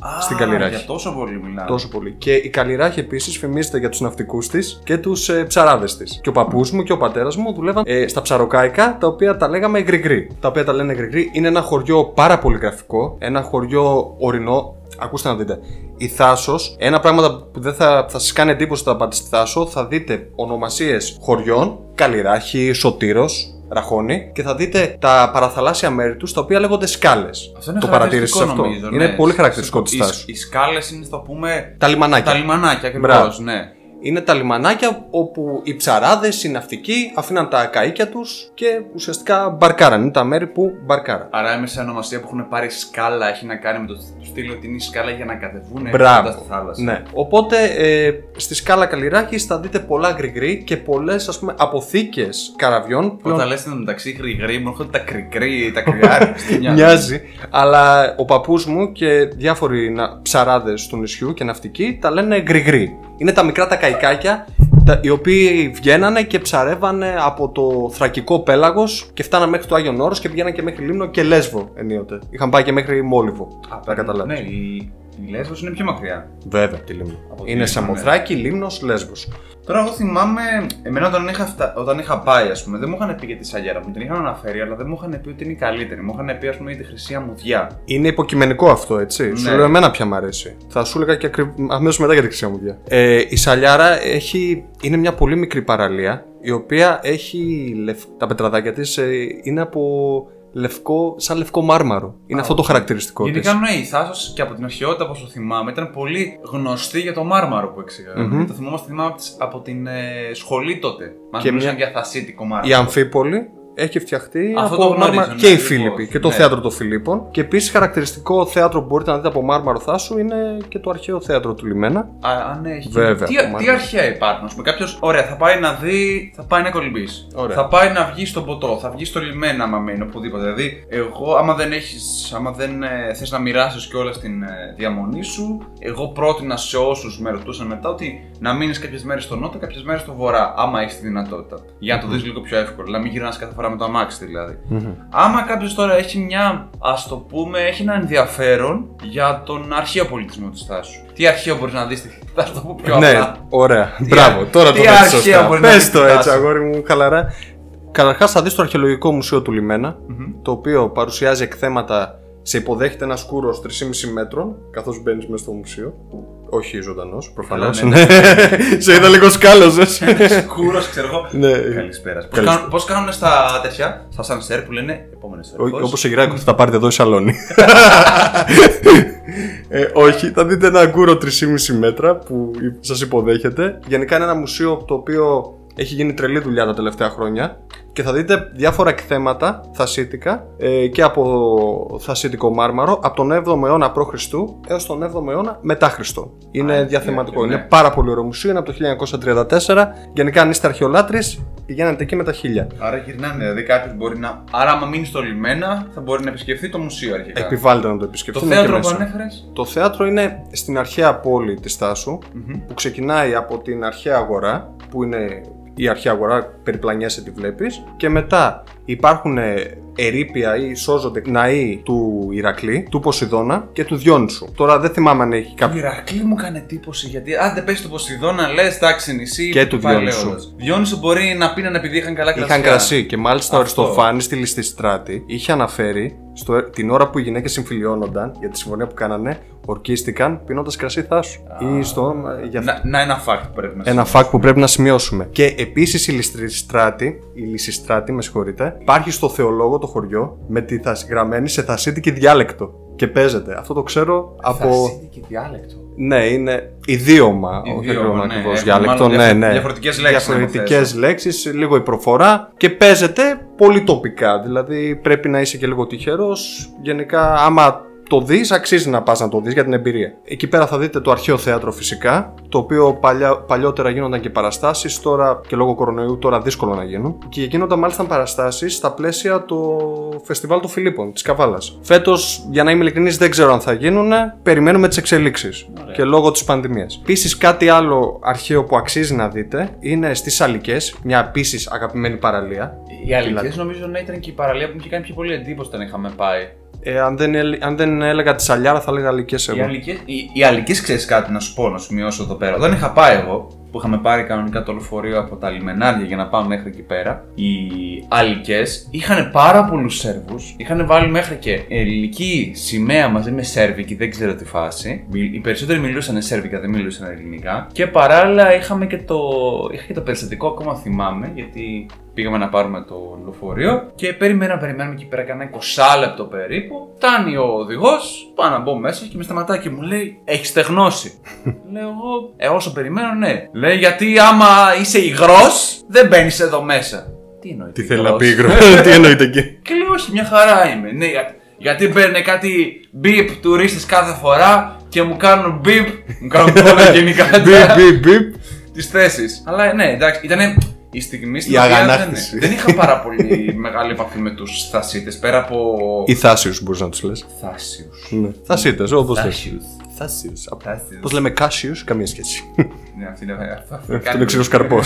Α, στην Καλλιράχη. Για τόσο πολύ μιλάμε. Τόσο πολύ. Και η Καλλιράχη επίσης φημίζεται για τους ναυτικούς της και τους ε, ψαράδες της. Και ο παππούς μου και ο πατέρας μου δούλευαν ε, στα ψαροκάικα, τα οποία τα λέγαμε γκριγκρί. Τα οποία τα λένε γκριγκρί. Είναι ένα χωριό πάρα πολύ γραφικό. Ένα χωριό ορεινό. Ακούστε να δείτε. Η Θάσος, ένα πράγμα που δεν θα, θα σας κάνει εντύπωση όταν πάτε στη Θάσο, θα δείτε ονομασίες χωριών, Καλλιράχη, Σωτήρος, Ραχώνη και θα δείτε τα παραθαλάσσια μέρη τους τα οποία λέγονται σκάλες. Αυτό είναι Το χαρακτηριστικό, παρατήρησε αυτό. νομίζω, είναι ναι. πολύ χαρακτηριστικό της Οι- Θάσου. Οι σκάλες είναι, στο πούμε, Τα λιμανάκια. τα λιμανάκια ακριβώς. Μπράβο. Ναι. Είναι τα λιμανάκια όπου οι ψαράδες, οι ναυτικοί αφήναν τα καίκια τους και ουσιαστικά μπαρκάραν. Είναι τα μέρη που μπαρκάραν. Άρα η σε ονομασία που έχουν πάρει σκάλα έχει να κάνει με το το στήλο ότι είναι η σκάλα για να κατεβούν Μπράβο. κοντά στη θάλασσα. Ναι. Οπότε ε, στη σκάλα Καλλιράκη θα δείτε πολλά γκριγκρί και πολλές ας πούμε αποθήκες καραβιών. πλέον Όταν λες εν τω μεταξύ γρηγρή, μου έρχονται τα κρικρί, τα κρυάρι. στη μια. Μοιάζει, αλλά ο παππούς μου και διάφοροι ψαράδες του νησιού και ναυτικοί τα λένε γκριγκρί. Είναι τα μικρά τα καϊκάκια τα- οι οποίοι βγαίνανε και ψαρεύανε από το θρακικό πέλαγος και φτάναν μέχρι το Άγιον Όρος και πηγαίναν και μέχρι Λίμνο και Λέσβο ενίοτε. Είχαν πάει και μέχρι Μόλιβο. Α, Θα καταλάβεις. Ναι, η, η Λέσβος είναι πιο μακριά. Βέβαια, τη Λίμνο. Από τη Είναι Λίμνο, Σαμοθράκη, Λίμνος, Λέσβος. Τώρα, εγώ θυμάμαι, εμένα όταν είχα, φτα... όταν είχα πάει, ας πούμε, δεν μου είχαν πει για τη Σαγέρα. Μου την είχαν αναφέρει, αλλά δεν μου είχαν πει ότι είναι η καλύτερη. Μου είχαν πει, ας πούμε, για τη Χρυσή Αμμουδιά. Είναι υποκειμενικό αυτό, έτσι. Σου Ναι. λέω εμένα πια μ' αρέσει. Θα σου έλεγα και αμέσως μετά για τη Χρυσή Αμμουδιά. Ε, η Σαλιάρα έχει... είναι μια πολύ μικρή παραλία η οποία έχει. λευ- Τα πετραδάκια της είναι από λευκό, σαν λευκό μάρμαρο. Είναι αυτό το χαρακτηριστικό Γιατί της. κάνουν η Θάσος και από την αρχαιότητα, όπω το θυμάμαι, ήταν πολύ γνωστή για το μάρμαρο που εξηγαγαμε Μμμ. Το θυμόμαστε θυμάμαι από, τις- από την ε, σχολή τότε. Μας Και μιλούσαν μια- για θασίτικο μάρμαρο. Η Αμφίπολη έχει φτιαχτεί Αυτό από το γνωρίζω, μάρμαρο ναι, και οι ακριβώς. Φίλιπποι και το Ναι. θέατρο των Φιλίππων. Και επίσης χαρακτηριστικό θέατρο που μπορείτε να δείτε από μάρμαρο θάσου είναι και το αρχαίο θέατρο του Λιμένα. Α, αν έχει. Βέβαια, Τι, από τι μάρμαρο. αρχαία υπάρχουν. Α πούμε, κάποιο, ωραία, θα πάει να δει, θα πάει να κολυμπήσει. Ωραία. Θα πάει να βγει στον ποτό, θα βγει στο λιμένα, άμα μένει οπουδήποτε. Δηλαδή, εγώ, άμα δεν έχει, άμα δεν ε, θες να μοιράσεις κιόλα την ε, διαμονή σου, εγώ πρότεινα σε όσους με ρωτούσαν μετά ότι να μείνεις κάποιες μέρες στο νότο, κάποιες μέρες στο βορρά, άμα έχεις τη δυνατότητα. Για να το δεις λίγο πιο εύκολο. Να μην γυρνάς κάθε φορά με το αμάξι δηλαδή. Άμα κάποιος τώρα έχει μια, ας το πούμε, έχει ένα ενδιαφέρον για τον αρχαίο πολιτισμό τη Θάσου. Τι αρχαίο μπορείς να δεις στη Θα το πω πιο ναι, απλά. ωραία. Τι Μπράβο, α- τώρα τι το πες αρχαία σωστά. μπορεί να Πες δεις το στη έτσι, Θάσο. αγόρι μου, χαλαρά. Καταρχάς, θα δεις το Αρχαιολογικό Μουσείο του Λιμένα, Μμμ. το οποίο παρουσιάζει εκθέματα. Σε υποδέχεται ένας σκούρο 3,5 μέτρων, καθώς μπαίνεις μέσα στο μουσείο. Όχι ζωντανός, προφανώς. Καλά, ναι, Σε είδα λίγο σκάλωζε. Κούρος, ξέρω εγώ. Ναι. Καλησπέρα. Πώς Καλησπέρα. κάνουν, πώς κάνουνε στα τέτοια, στα σανσέρ που λένε επόμενες ώρες. Όπως σε γυράκο θα τα πάρετε εδώ η σαλόνι. ε, όχι, θα δείτε ένα κούρο 3,5 μέτρα που σας υποδέχεται. Γενικά είναι ένα μουσείο το οποίο έχει γίνει τρελή δουλειά τα τελευταία χρόνια και θα δείτε διάφορα εκθέματα θασίτικα ε, και από θασίτικο μάρμαρο από τον 7ο αιώνα π.Χ. έως τον 7ο αιώνα μετά Χριστό. Είναι Α, διαθεματικό. ναι. Είναι πάρα πολύ ωραίο μουσείο, είναι από το 1934. Γενικά, αν είστε αρχαιολάτρες, πηγαίνετε εκεί με τα χίλια. Άρα γυρνάνε, δηλαδή κάποιος μπορεί να. Άρα, άμα μείνει στο λιμένα, θα μπορεί να επισκεφθεί το μουσείο αρχικά. Επιβάλλεται να το Το επισκεφτούμε. θέατρο και που μέσα. ανέφερες; Το θέατρο είναι στην αρχαία πόλη της Τάσου που ξεκινάει από την αρχαία αγορά που είναι η αρχαία αγορά περιπλανιέσαι τη βλέπεις και μετά υπάρχουν ε, ερήπια ή σώζονται ναοί του Ηρακλή, του Ποσειδώνα και του Διόνυσου. Τώρα δεν θυμάμαι αν έχει Ο κάποιο. Ηρακλή μου έκανε εντύπωση γιατί αν δεν πέσει το Ποσειδώνα, λες εντάξει νησί. Και του πάλι Διόνυσου. όλος. Διόνυσο μπορεί να πίνανε επειδή είχαν καλά κρασιά. Είχαν κρασί και μάλιστα ο Αυτό. Αριστοφάνης στη Ληστιστράτη είχε αναφέρει στο, την ώρα που οι γυναίκες συμφιλιώνονταν για τη συμφωνία που κάνανε, ορκίστηκαν πίνοντας κρασί θάσου. Ή στο. Για Να, να ένα fact που πρέπει να Ένα fact που πρέπει να σημειώσουμε. Και επίσης η Λυστριστράτη, η Λυσιστράτη, με συγχωρείτε, υπάρχει στο θεολόγο το χωριό με τη θασ... γραμμένη σε θασίτικη διάλεκτο. Και παίζεται. Αυτό το ξέρω από. Θασίτικη διάλεκτο. Ναι, είναι ιδίωμα. Όχι Ιδίωμα, ακριβώς ναι. ακριβώς Έχουν διάλεκτο. μάλλον Ναι, διαφορε- ναι. διαφορετικές λέξεις να Διαφορετικές υποθέσω. λέξεις, λίγο η προφορά και παίζεται πολύ τοπικά. Δηλαδή πρέπει να είσαι και λίγο τυχερός. Γενικά, άμα το δεις, αξίζει να πας να το δεις για την εμπειρία. Εκεί πέρα θα δείτε το αρχαίο θέατρο φυσικά, το οποίο παλιά, παλιότερα γίνονταν και παραστάσεις, τώρα και λόγω κορονοϊού τώρα δύσκολο να γίνουν. Και γίνονταν μάλιστα παραστάσεις στα πλαίσια του φεστιβάλ των Φιλίππων, της Καβάλας. Φέτος, για να είμαι ειλικρινής, δεν ξέρω αν θα γίνουν, περιμένουμε τις εξελίξεις Ωραία. και λόγω της πανδημίας. Επίσης κάτι άλλο αρχαίο που αξίζει να δείτε είναι στις Σαλικές, μια επίσης αγαπημένη παραλία. Οι αληθέ νομίζω να ήταν και η παραλία που μου είχε κάνει πιο πολύ εντύπωση όταν είχαμε πάει. Ε, αν, δεν, έλε- αν δεν έλεγα τη Σαλιάρα θα έλεγα Αλικές Οι εγώ. αλικές, οι, οι αλικές ξέρεις κάτι να σου πω, να σου μειώσω εδώ πέρα. Όταν είχα πάει εγώ, που είχαμε πάρει κανονικά το λεωφορείο από τα λιμενάρια για να πάμε μέχρι εκεί πέρα, οι αλικές είχαν πάρα πολλούς Σέρβους. Είχαν βάλει μέχρι και ελληνική σημαία μαζί με Σέρβικη, δεν ξέρω τι φάση. Μι- Οι περισσότεροι μιλούσαν Σέρβικα, δεν μιλούσαν ελληνικά. Και παράλληλα είχαμε και το, είχα και το περιστατικό, ακόμα θυμάμαι, γιατί πήγαμε να πάρουμε το λεωφορείο και περιμέναμε, περιμέναμε εκεί πέρα κανένα 20 λεπτό περίπου. Φτάνει ο οδηγός, πάω να μπω μέσα και με σταματάει και μου λέει: Έχεις στεγνώσει. Λέω εγώ, Ε, όσο περιμένω, ναι. Λέει: Γιατί άμα είσαι υγρός, δεν μπαίνεις εδώ μέσα. Τι εννοεί. Τι θέλει να υγρός; πει υγρός, τι εννοείται εκεί; Και λέω: Όχι, μια χαρά είμαι. Ναι, γιατί, γιατί παίρνουν κάτι μπιπ τουρίστες κάθε φορά και μου κάνουν μπιπ. μου κάνουν πολλά γενικά Μπιπ, μπιπ, μπιπ. τι θέσει. Αλλά ναι, εντάξει, ήταν η στιγμή στην Η οποία αγανάκτηση. δεν, δεν είχα πάρα πολύ μεγάλη επαφή με τους θασίτες πέρα από. Ή Θάσιους μπορείς να τους λες. Θάσιους. Ναι. Θασίτες, όπως θε. Θάσιους. Θάσιους. Θάσιους. Πώς λέμε Κάσιους, καμία σχέση. Ναι, αυτή είναι αυτό. Αυτό είναι ξηρό καρπό.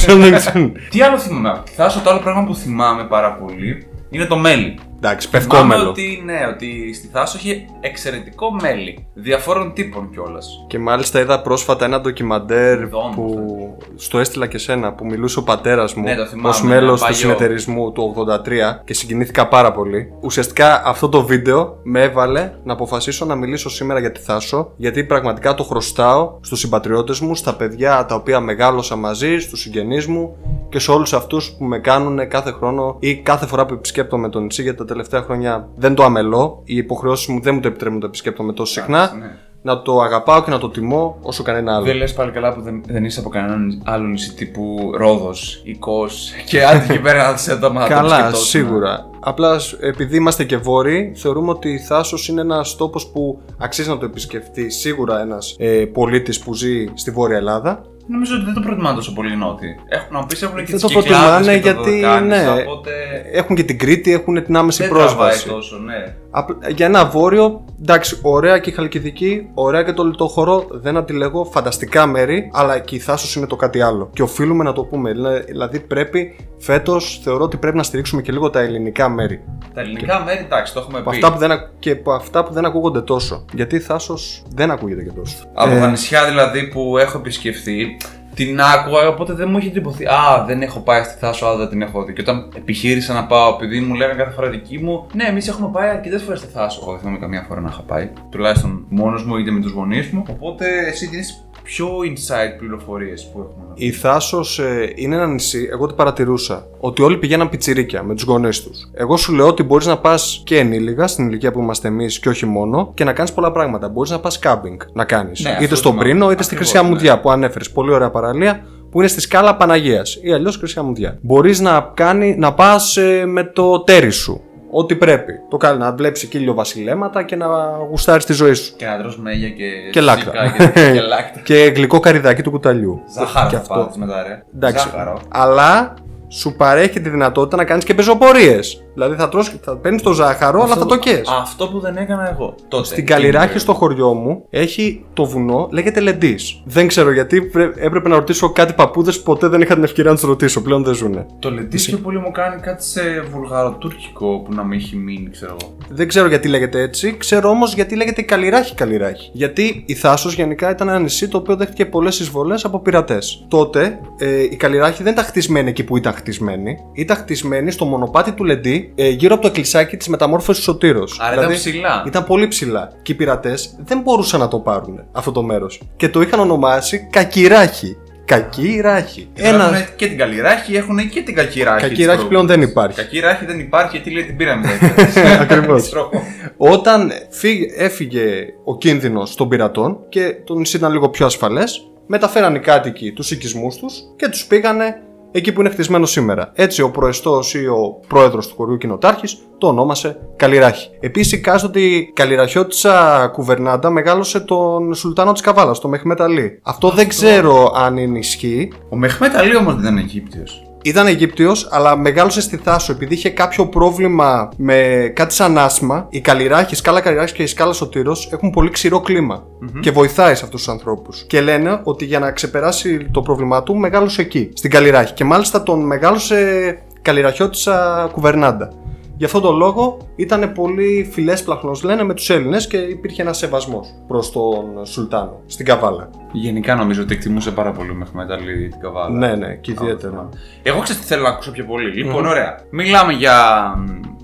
Τι άλλο θυμάμαι από τη Θάσο, το άλλο πράγμα που θυμάμαι πάρα πολύ είναι το μέλι. Εντάξει, Θυμάμαι πευκόμελο. ότι, ναι, ότι στη Θάσο έχει εξαιρετικό μέλι. Διαφόρων τύπων κιόλας. Και μάλιστα είδα πρόσφατα ένα ντοκιμαντέρ Ειδών, που στο έστειλα και σένα που μιλούσε ο πατέρας μου Ναι, το θυμάμαι, ως ένα μέλος του παλιό. συνεταιρισμού του 83 και συγκινήθηκα πάρα πολύ. Ουσιαστικά αυτό το βίντεο με έβαλε να αποφασίσω να μιλήσω σήμερα για τη Θάσο γιατί πραγματικά το χρωστάω στους συμπατριώτες μου, στα παιδιά τα οποία μεγάλωσα μαζί, στους συγγενείς μου και σε όλους αυτούς που με κάνουν κάθε χρόνο ή κάθε φορά που επισκέπτομαι το νησί γιατί τα τελευταία χρόνια δεν το αμελώ. Οι υποχρεώσεις μου δεν μου το επιτρέπουν να το επισκέπτομαι τόσο συχνά. Εντάξει, ναι. Να το αγαπάω και να το τιμώ όσο κανένα άλλο. Δεν λες πάλι καλά που δεν, δεν είσαι από κανέναν άλλο νησί τύπου Ρόδος, Ικό και άντε εκεί πέρα να σε έντομα να το Καλά, επισκεπτόσουν. σίγουρα. Απλά σ- επειδή είμαστε και βόρειοι, θεωρούμε ότι η Θάσος είναι ένας τόπος που αξίζει να το επισκεφτεί σίγουρα ένας ε, πολίτης που ζει στη Βόρεια Ελλάδα. Νομίζω ότι δεν το προτιμάνε τόσο πολύ οι Νότιοι. Έχουν, να μου πεις έχουν και Δεν τις το προτιμάνε κυκλάδες και το γιατί, Δωδεκάνησα, ναι, Οπότε Έχουν και την Κρήτη, έχουν την άμεση δεν πρόσβαση. τραβάει τόσο, ναι. Απλά- Για ένα βόρειο, εντάξει, ωραία και η Χαλκιδική, ωραία και το Λιτόχωρο, δεν αντιλέγω, φανταστικά μέρη, αλλά και η Θάσος είναι το κάτι άλλο. Και οφείλουμε να το πούμε. Δηλα- Δηλαδή πρέπει φέτος, θεωρώ ότι πρέπει να στηρίξουμε και λίγο τα ελληνικά μέρη. Τα ελληνικά μέρη, εντάξει, το έχουμε Από πει. αυτά που δεν, ακ- και από αυτά που δεν ακούγονται τόσο. Γιατί η Θάσος δεν ακούγεται και τόσο. Από Ε, τα νησιά δηλαδή που έχω επισκεφθεί, την άκουγα, οπότε δεν μου είχε εντυπωθεί. Α, δεν έχω πάει στη Θάσο, α, δεν την έχω δει. Και όταν επιχείρησα να πάω, επειδή μου λέγανε κάθε φορά δική μου, ναι, εμείς έχουμε πάει αρκετές φορές στη Θάσο. Εγώ δεν θυμάμαι καμία φορά να είχα πάει. Τουλάχιστον μόνος μου είτε με τους γονείς μου. Οπότε εσύ δίνει πιο inside πληροφορίες που έχουμε. Η Θάσος ε, είναι ένα νησί, εγώ τι παρατηρούσα, ότι όλοι πηγαίναν πιτσιρίκια με τους γονείς τους. Εγώ σου λέω ότι μπορείς να πας και ενήλιγα, στην ηλικία που είμαστε εμείς και όχι μόνο, και να κάνεις πολλά πράγματα. Μπορείς να πας κάμπινγκ να κάνεις. Ναι, είτε αυτό στον θυμάμαι. Πρίνο, είτε στη Ακριβώς, Χρυσή ναι. Αμμουδιά που ανέφερες. Πολύ ωραία παραλία που είναι στη σκάλα Παναγίας ή αλλιώς Χρυσή Αμμουδιά. Μπορείς να, κάνει, να πας ε, με το τέρι σου. Ό,τι πρέπει. Το κάνει να βλέπει εκεί βασιλέματα και να γουστάρει τη ζωή σου. Και να τρως μέγια και, Και λάκρα. σίκα Και, και λάκτα. Και γλυκό καριδάκι του κουταλιού. Ζάχαρο Και θα αυτό. πάρεις μετά, ρε. Εντάξει. Ζάχαρο. Αλλά σου παρέχει τη δυνατότητα να κάνεις και πεζοπορίες. Δηλαδή θα, τρως, θα παίρνεις το ζάχαρο, αλλά θα το καίς. Αυτό που δεν έκανα εγώ. Τότε. Στην Καλλιράχη στο χωριό μου έχει το βουνό, λέγεται Λεντής. Δεν ξέρω γιατί πρέ- έπρεπε να ρωτήσω κάτι παππούδες που ποτέ δεν είχα την ευκαιρία να τους ρωτήσω. Πλέον δεν ζουνε. Το λεντής πιο πολύ μου κάνει κάτι σε βουλγαροτούρκικο που να μην έχει μείνει, ξέρω εγώ. Δεν ξέρω γιατί λέγεται έτσι. Ξέρω όμως γιατί λέγεται Καλλιράχη Καλλιράχη. Γιατί η Θάσος γενικά ήταν ένα νησί το οποίο δέχτηκε πολλές εισβολές από πειρατές. Τότε ε, η Καλλιράχη δεν ήταν χτισμένη εκεί που ήταν χτισμένη. Ήταν χτισμένη στο μονοπάτι του Λεντή ε, γύρω από το εκκλησάκι της μεταμόρφωσης Σωτήρος. Άρα ήταν ψηλά. Δηλαδή, Ήταν πολύ ψηλά. Και οι πειρατές δεν μπορούσαν να το πάρουν αυτό το μέρος. Και το είχαν ονομάσει Κακυράχη. Κακυράχη. Ένα... Ένα. Έχουν και την Καλλιράχη, έχουν και την Κακυράχη. Κακή της ράχη Τρόπου. πλέον δεν υπάρχει. Κακή ράχη δεν υπάρχει γιατί λέει την πήραμε. Ακριβώς. Της Τρόπου. Όταν φύγε- έφυγε ο κίνδυνος των πειρατών και το νησί ήταν λίγο πιο ασφαλές, μεταφέραν οι κάτοικοι τους οικισμούς τους και τους πήγανε εκεί που είναι χτισμένο σήμερα. Έτσι, ο προεστός ή ο πρόεδρος του χωριού κοινοτάρχης το ονόμασε Καλλιράχη. Επίσης, εικάζεται ότι η Καλλιραχιώτησα κουβερνάντα μεγάλωσε τον Σουλτάνο της Καβάλας, τον Μεχμέτ Αλή. Αυτό δεν ξέρω αν είναι ισχύει. Ο Μεχμέτ Αλή όμως δεν ήταν Αιγύπτιος. Ήταν Αιγύπτιος, αλλά μεγάλωσε στη Θάσο επειδή είχε κάποιο πρόβλημα με κάτι σαν άσμα. Η Καλλιράχη, η σκάλα Καλλιράχης και η σκάλα Σωτήρος έχουν πολύ ξηρό κλίμα και βοηθάει σε αυτούς τους ανθρώπους. Και λένε ότι για να ξεπεράσει το πρόβλημά του, μεγάλωσε εκεί, στην Καλλιράχη. Και μάλιστα τον μεγάλωσε Καλλιραχιώτησα κουβερνάντα. Γι' αυτόν τον λόγο ήταν πολύ φιλέσπλαχνος λένε με τους Έλληνες και υπήρχε ένας σεβασμός προς τον Σουλτάνο στην Καβάλα. Γενικά νομίζω ότι εκτιμούσε πάρα πολύ ο Μεχμέτ Αλή την καβάλα. Ναι, ναι, και ιδιαίτερα. Εγώ ξέρω τι θέλω να ακούσω πιο πολύ. Λοιπόν, ωραία. Μιλάμε για,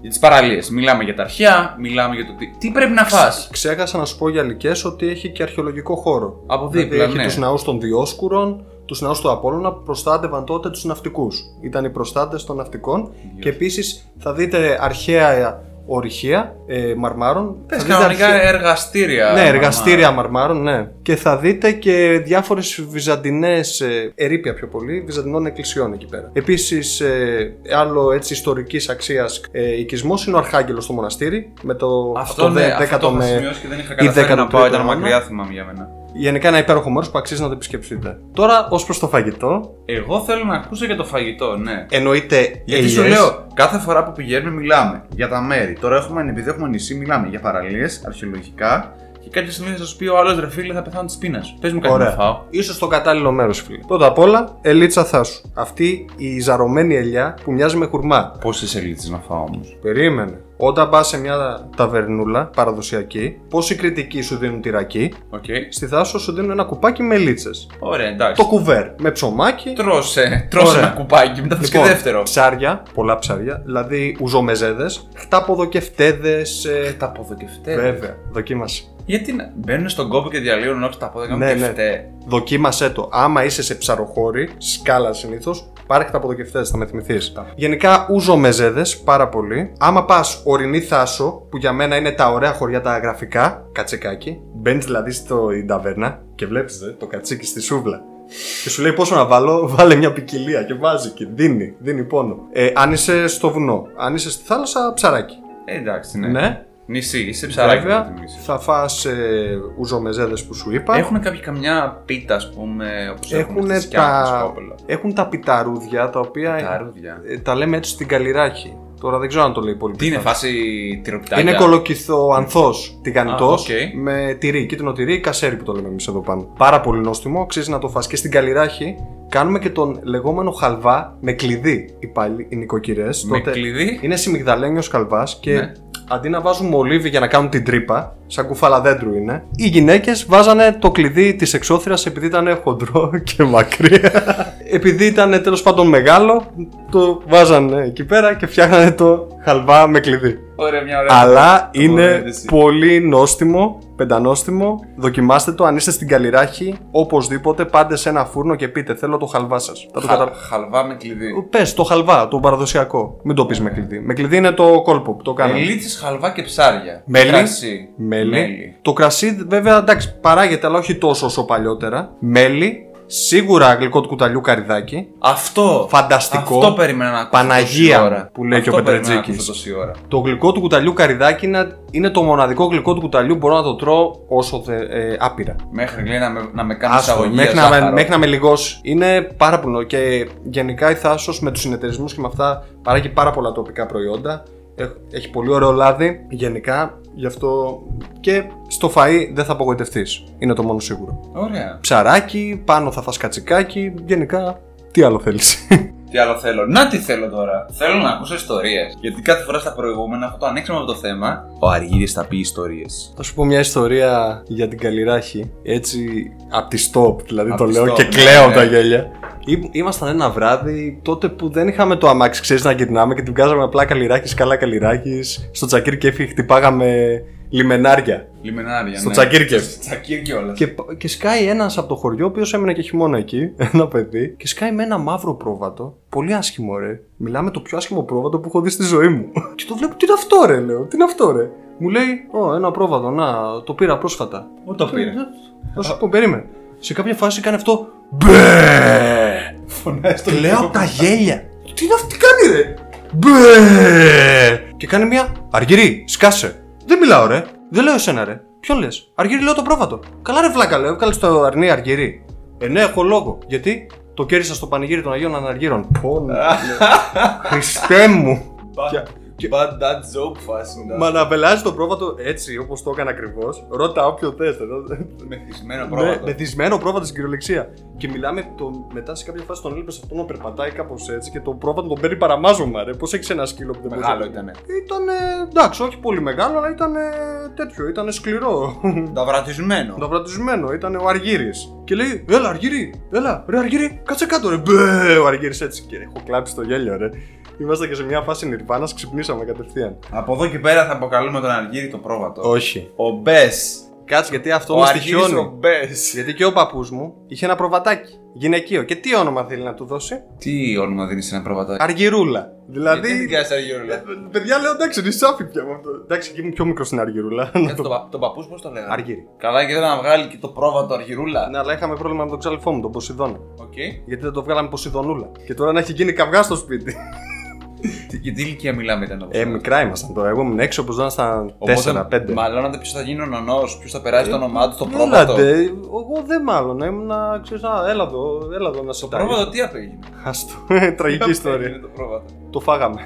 για τις παραλίες. Μιλάμε για τα αρχαία. Μιλάμε για το τι, τι πρέπει να φας Ξέχασα να σου πω για Λυκές ότι έχει και αρχαιολογικό χώρο. Από Δηλαδή δίπλα, έχει ναι. τους ναούς των Διόσκουρων, τους ναούς του Απόλλωνα που προστάτευαν τότε τους ναυτικούς. Ήταν οι προστάτες των ναυτικών και επίσης θα δείτε αρχαία ορυχεία ε, μαρμάρων. Πες Θα δείτε κανονικά αρχαία- εργαστήρια. Ναι, εργαστήρια μαρμάρων, ναι. Και θα δείτε και διάφορες βυζαντινές ε, ερήπια πιο πολύ, βυζαντινών εκκλησιών εκεί πέρα. Επίσης, ε, άλλο έτσι ιστορικής αξίας ε, οικισμός είναι ο Αρχάγγελος στο μοναστήρι. Με το Αυτό, ναι, αυτό το δέκατο είχα με. σημειώσει και δεν είχα ή καταφέρει να δέκατο πάω. Ήταν τρίτο αιώνα. μακριά, θυμάμαι για μένα. Γενικά ένα υπέροχο μέρος που αξίζει να το επισκεφτείτε. Τώρα, ως προς το φαγητό, Εγώ θέλω να ακούσω για το φαγητό, ναι. εννοείται Γιατί σου ελιές. λέω, κάθε φορά που πηγαίνουμε μιλάμε για τα μέρη. Τώρα έχουμε, επειδή έχουμε νησί, μιλάμε για παραλίες, αρχαιολογικά. Και κάποια στιγμή θα σου πει ο άλλος ρε φίλε θα πεθάνω τη πείνα. Πες μου κάτι Ωραία. να φάω. Ίσως στο κατάλληλο μέρος, φίλε. Πρώτα απ' όλα, ελίτσα Θάσου. Αυτή η ζαρωμένη ελιά που μοιάζει με χουρμά. Πόσες ελίτσες να φάω όμως; Περίμενε. Όταν πας σε μια ταβερνούλα παραδοσιακή, όπως οι Κρητικοί σου δίνουν τυρακί, Οκ. στη Θάσο σου δίνουν ένα κουπάκι με λίτσε. Ωραία, εντάξει. Το κουβέρ με ψωμάκι. Τρώσε, τρώσε Ωραία. ένα κουπάκι, μετά θες και δεύτερο. ψάρια, πολλά ψάρια, δηλαδή ουζομεζέδες, χτάποδο και φτέδε. Τα ποδοκευτέ. βέβαια, δοκίμασε. Γιατί να... μπαίνουν στον κόπο και διαλύουν όχι τα πόδια Ναι, και ναι. φταίει. Δοκίμασέ το. Άμα είσαι σε ψαροχώρη, σκάλα συνήθως, πάρε και τα αποδοκευτέ, θα με θυμηθείς. Γενικά, ούζο μεζέδες πάρα πολύ. Άμα πας ορεινή θάσο, που για μένα είναι τα ωραία χωριά τα γραφικά, κατσικάκι. Μπαίνεις δηλαδή στην ταβέρνα και βλέπεις το κατσίκι στη σούβλα. Και σου λέει πόσο να βάλω, βάλε μια ποικιλία και βάζει και δίνει, δίνει πόνο. Ε, αν είσαι στο βουνό, αν είσαι στη θάλασσα, ψαράκι. Ε, εντάξει, ναι. Ναι, Νησί, είσαι ψαράκι. βέβαια. να τιμήσεις. Θα φας ε, ουζομεζέδες που σου είπα. Έχουν κάποιοι καμιά πίτα, ας πούμε, όπως έχουν Έχουν στη Σκιάθο, στα, Σκόπελο. έχουν τα πιταρούδια τα οποία Τα ρούδια. ε, τα λέμε έτσι στην καλλιράχη. Τώρα δεν ξέρω αν το λέει πολύ Τι είναι, πιθανό. φάση τυροπιτάκια; Είναι κολοκυθοανθός τηγανιτός Α, οκ. με τυρί, κίτρινο τυρί, κασέρι που το λέμε εμείς εδώ πάνω. Πάρα πολύ νόστιμο, αξίζει να το φας. Και στην καλλιράχη κάνουμε και τον λεγόμενο χαλβά με κλειδί. Οι, πάλι, οι νοικοκυρές. Με κλειδί; Είναι συμμυγδαλένιο χαλβάς και Ναι. Αντί να βάζουν μολύβι για να κάνουν την τρύπα, σαν κουφάλα δέντρου είναι, οι γυναίκες βάζανε το κλειδί της εξώθυρα επειδή ήταν χοντρό και μακρύ. επειδή ήταν τέλος πάντων μεγάλο, το βάζανε εκεί πέρα και φτιάχνανε το χαλβά με κλειδί. Ωραία, μια ωραία. Αλλά είναι τοποθέτηση. πολύ νόστιμο, πεντανόστιμο. Δοκιμάστε το αν είστε στην Καλλιράχη. Οπωσδήποτε πάντε σε ένα φούρνο και πείτε Θέλω το χαλβά σας. Θα το Χα- κατα... Χαλβά με κλειδί. Πες το χαλβά, το παραδοσιακό. Μην το πεις με κλειδί. Με κλειδί είναι το κόλπο που το κάναμε. Ελίτσες, χαλβά και ψάρια. Μέλι. Κρασί. Μέλι. Το κρασί βέβαια εντάξει παράγεται αλλά όχι τόσο όσο παλιότερα. Μέλι. Σίγουρα γλυκό του κουταλιού καριδάκι. Αυτό. Φανταστικό. Αυτό περίμενα να ακούσω Παναγία τόση ώρα. που λέει Αυτό και ο περίμενα να Πετρετζίκης. ακούσω τόση ώρα. Το γλυκό του κουταλιού καριδάκι είναι, είναι το μοναδικό γλυκό του κουταλιού που μπορώ να το τρώω όσο θε, ε, άπειρα. Μέχρι λέει να με, να με κάνει Άστο, εισαγωγή. μέχρι, για να με, ζάχαρο. μέχρι να με λιγώσει. Είναι πάρα πολύ. Και γενικά η Θάσος με τους συνεταιρισμούς και με αυτά παράγει πάρα πολλά τοπικά προϊόντα. Έχ- Έχει πολύ ωραίο λάδι. Γενικά γι' αυτό και στο φαΐ δεν θα απογοητευτείς. Είναι το μόνο σίγουρο. Ωραία. Ψαράκι, πάνω θα φας κατσικάκι. Γενικά, τι άλλο θέλεις. Τι άλλο θέλω. Να τι θέλω τώρα. Θέλω να ακούσω ιστορίες. Γιατί κάθε φορά στα προηγούμενα, αυτό το ανοίξαμε από το θέμα. Ο Αργύρι θα πει ιστορίες. Θα σου πω μια ιστορία για την Καλλιράχη. Έτσι, από τη stop, δηλαδή Απ' το τη λέω stop, και ναι, κλαίω ναι. τα γέλια. Ή- Ήμασταν ένα βράδυ τότε που δεν είχαμε το αμάξι, ξέρεις να γυρνάμε και την βγάζαμε απλά καλλιράκι, καλά καλλιράκι. Στο τσακίρ κέφι χτυπάγαμε λιμενάρια. Λιμενάρια. Στο ναι. Τσακίρκεφ. Στο Τσακίρ κιόλα. Και, και σκάει ένας από το χωριό, ο οποίος έμενε και χειμώνα εκεί, ένα παιδί, και σκάει με ένα μαύρο πρόβατο. Πολύ άσχημο, ρε. Μιλάμε το πιο άσχημο πρόβατο που έχω δει στη ζωή μου. και το βλέπω, τι είναι αυτό, ρε, λέω, τι είναι αυτό, ρε. Μου λέει, Ω, ένα πρόβατο, να, το πήρα πρόσφατα. Πού το πήρε; Θα σου πω, περίμενε. Σε κάποια φάση κάνει αυτό. Μπε! Φωνάζει Και λέω από τα γέλια. Τι είναι αυτή, τι κάνει, ρε. Μπε! Και κάνει μια. Αργυρί, σκάσε. Δεν μιλάω, ρε. Δεν λέω εσένα, ρε. Ποιον λες; Αργυρί, λέω το πρόβατο. Καλά, ρε βλάκα, λέω. Κάλεσε το αρνί Αργυρί. Ε, ναι, έχω λόγο. Γιατί; Το κέρδισα στο πανηγύρι των Αγίων Αναργύρων. Πω, ναι. Χριστέ μου. Και- Bad dad joke φάση. Μα να πελάζει το πρόβατο έτσι όπως το έκανα ακριβώς. Ρώτα όποιον θες. Μεθυσμένο Ναι, πρόβατο. μεθυσμένο πρόβατο στην κυριολεξία. Και μιλάμε το, μετά σε κάποια φάση τον έλειπε αυτό να περπατάει κάπως έτσι και το πρόβατο τον παίρνει παραμάζωμα. Ρε. Πώς έχει ένα σκύλο που δεν μπορεί Μεγάλο να- ήτανε. Ήταν εντάξει, όχι πολύ μεγάλο, αλλά ήταν τέτοιο, ήταν σκληρό. Ταυρατισμένο. Ταυρατισμένο, ήταν ο Αργύρι. Και λέει, Έλα, Αργύρι, έλα, ρε Αργύρι, κάτσε κάτω, ρε. Μπε, ο Αργύρι έτσι. Και έχω κλάψει το γέλιο, ρε. Είμαστε και σε μια φάση νιρβάνα, ξυπνήσαμε κατευθείαν. Από εδώ και πέρα θα αποκαλούμε τον Αργύρι το πρόβατο. Όχι. Ο Μπες. Κάτσε γιατί αυτό Ο με Αργύρης ο στοιχιώνει. Μπες. Γιατί και ο παππούς μου είχε ένα προβατάκι. Γυναικείο. Και τι όνομα θέλει να του δώσει; Τι όνομα δίνεις σε ένα πρόβατο. Αργυρούλα. Δηλαδή. Τι δικιάς σου Αργύρουλα. Ε, Παιδιά λέω εντάξει, είναι σάφι πια με αυτό. Εντάξει, εκεί ήμουν πιο μικρός στην Αργυρούλα. Κάτσε, τον πα- Τον παππούς πώς το λέγανε. Αργύρι. Καλά και δεν να βγάλει και το πρόβατο Αργυρούλα. Ναι, αλλά είχαμε πρόβλημα με τον ξαλφό μου, τον Ποσειδώνα. Οκ. Γιατί δεν το βγάλαμε Ποσειδονούλα. Και τώρα να έχει γίνει καυγά στο σπίτι. Τι- Για τι ηλικία μιλάμε ήταν Ε, μικρά ήμασταν τώρα. Εγώ ήμουν έξω, όπω ήμασταν 4-5. Μαλώνατε ποιο θα γίνει ο νονό, ποιος θα περάσει το όνομά του στο πρόβατο; Έλατε, εγώ δεν μάλλον. Ήμουν, ξέρεις, α, έλα εδώ, έλα εδώ να σε Το πρόβατο τι απέγινε; Άστο, τραγική Τι ιστορία. απέγινε το πρόβατο; Το φάγαμε.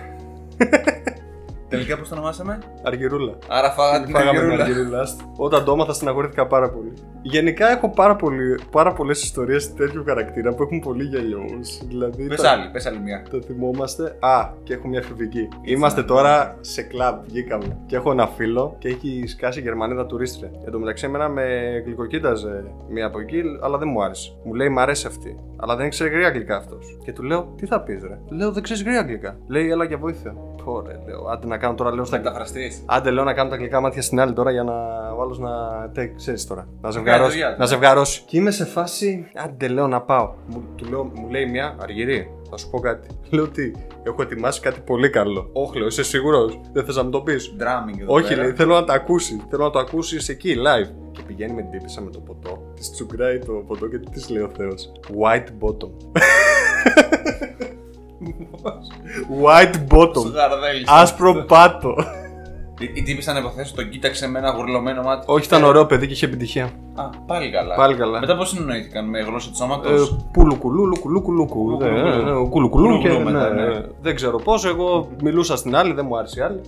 Τελικά πώς το ονομάσαμε; Αργυρούλα. Άρα φάγατε την Φάγαμε την Αργυρούλα. Αργυρούλα. άστο. Όταν το έμαθα, στεναχωρήθηκα πάρα πολύ. Γενικά έχω πάρα, πολύ, πάρα πολλές ιστορίες τέτοιου χαρακτήρα που έχουν πολύ γέλιο όμως. Δηλαδή. Πες τα- άλλη, πες άλλη μια. Το θυμόμαστε. Α, και έχω μια εφηβική. Είμαστε τώρα σε κλαμπ, βγήκαμε. Και έχω ένα φίλο και έχει σκάσει Γερμανίδα τουρίστρια. Εν τω μεταξύ, εμένα με γλυκοκοίταζε μία από εκεί, αλλά δεν μου άρεσε. Μου λέει, Μ' αρέσει αυτή. Αλλά δεν ξέρει γρήγορα αγγλικά αυτός. Και του λέω, τι θα πεις, ρε; Λέω, δεν ξέρεις γρήγορα αγγλικά. Λέει, έλα για βοήθεια. Ωραία, λέω, άντε να κάνω τώρα, λέω στα Μεταφραστή. Άντε λέω να κάνω τα αγγλικά μάτια στην άλλη τώρα για να ο άλλο να. Τε, ξέρεις τώρα. Να ζευγαρώσει. δουλειά του. Να ζευγαρώσει. Και είμαι σε φάση. Άντε λέω να πάω. Μου, του λέω, μου λέει μια αργυρή. Θα σου πω κάτι. Λέω τι. Έχω ετοιμάσει κάτι πολύ καλό. Όχι, λέω, είσαι σίγουρος. Δεν θες να μου το πεις; Drumming εδώ Όχι, πέρα. λέει, θέλω να το ακούσει. Θέλω να το ακούσεις εκεί, live. Και πηγαίνει με την τύπησα με το ποτό. Της τσουγκράει το ποτό και της λέει ο Θεός. White bottom. White Στο bottom. γαρδέλι. Άσπρο πάτο. Η, η τύπη σαν υποθέσω τον κοίταξε με ένα γουρλωμένο μάτι. Όχι, ήταν ωραίο παιδί και είχε επιτυχία. Α, πάλι καλά. Πάλι καλά. Μετά πώς συνεννοήθηκαν με γλώσσα του σώματος; Ε, Πούλου κουλού, λουκου, λουκου, λουκου. Λουκου, Ναι, λουκου. ναι, ναι, Κουλου κουλού Κουλου και κουλού ναι, μετά, ναι. ναι. Δεν ξέρω πώς. Εγώ μιλούσα στην άλλη, δεν μου άρεσε η άλλη.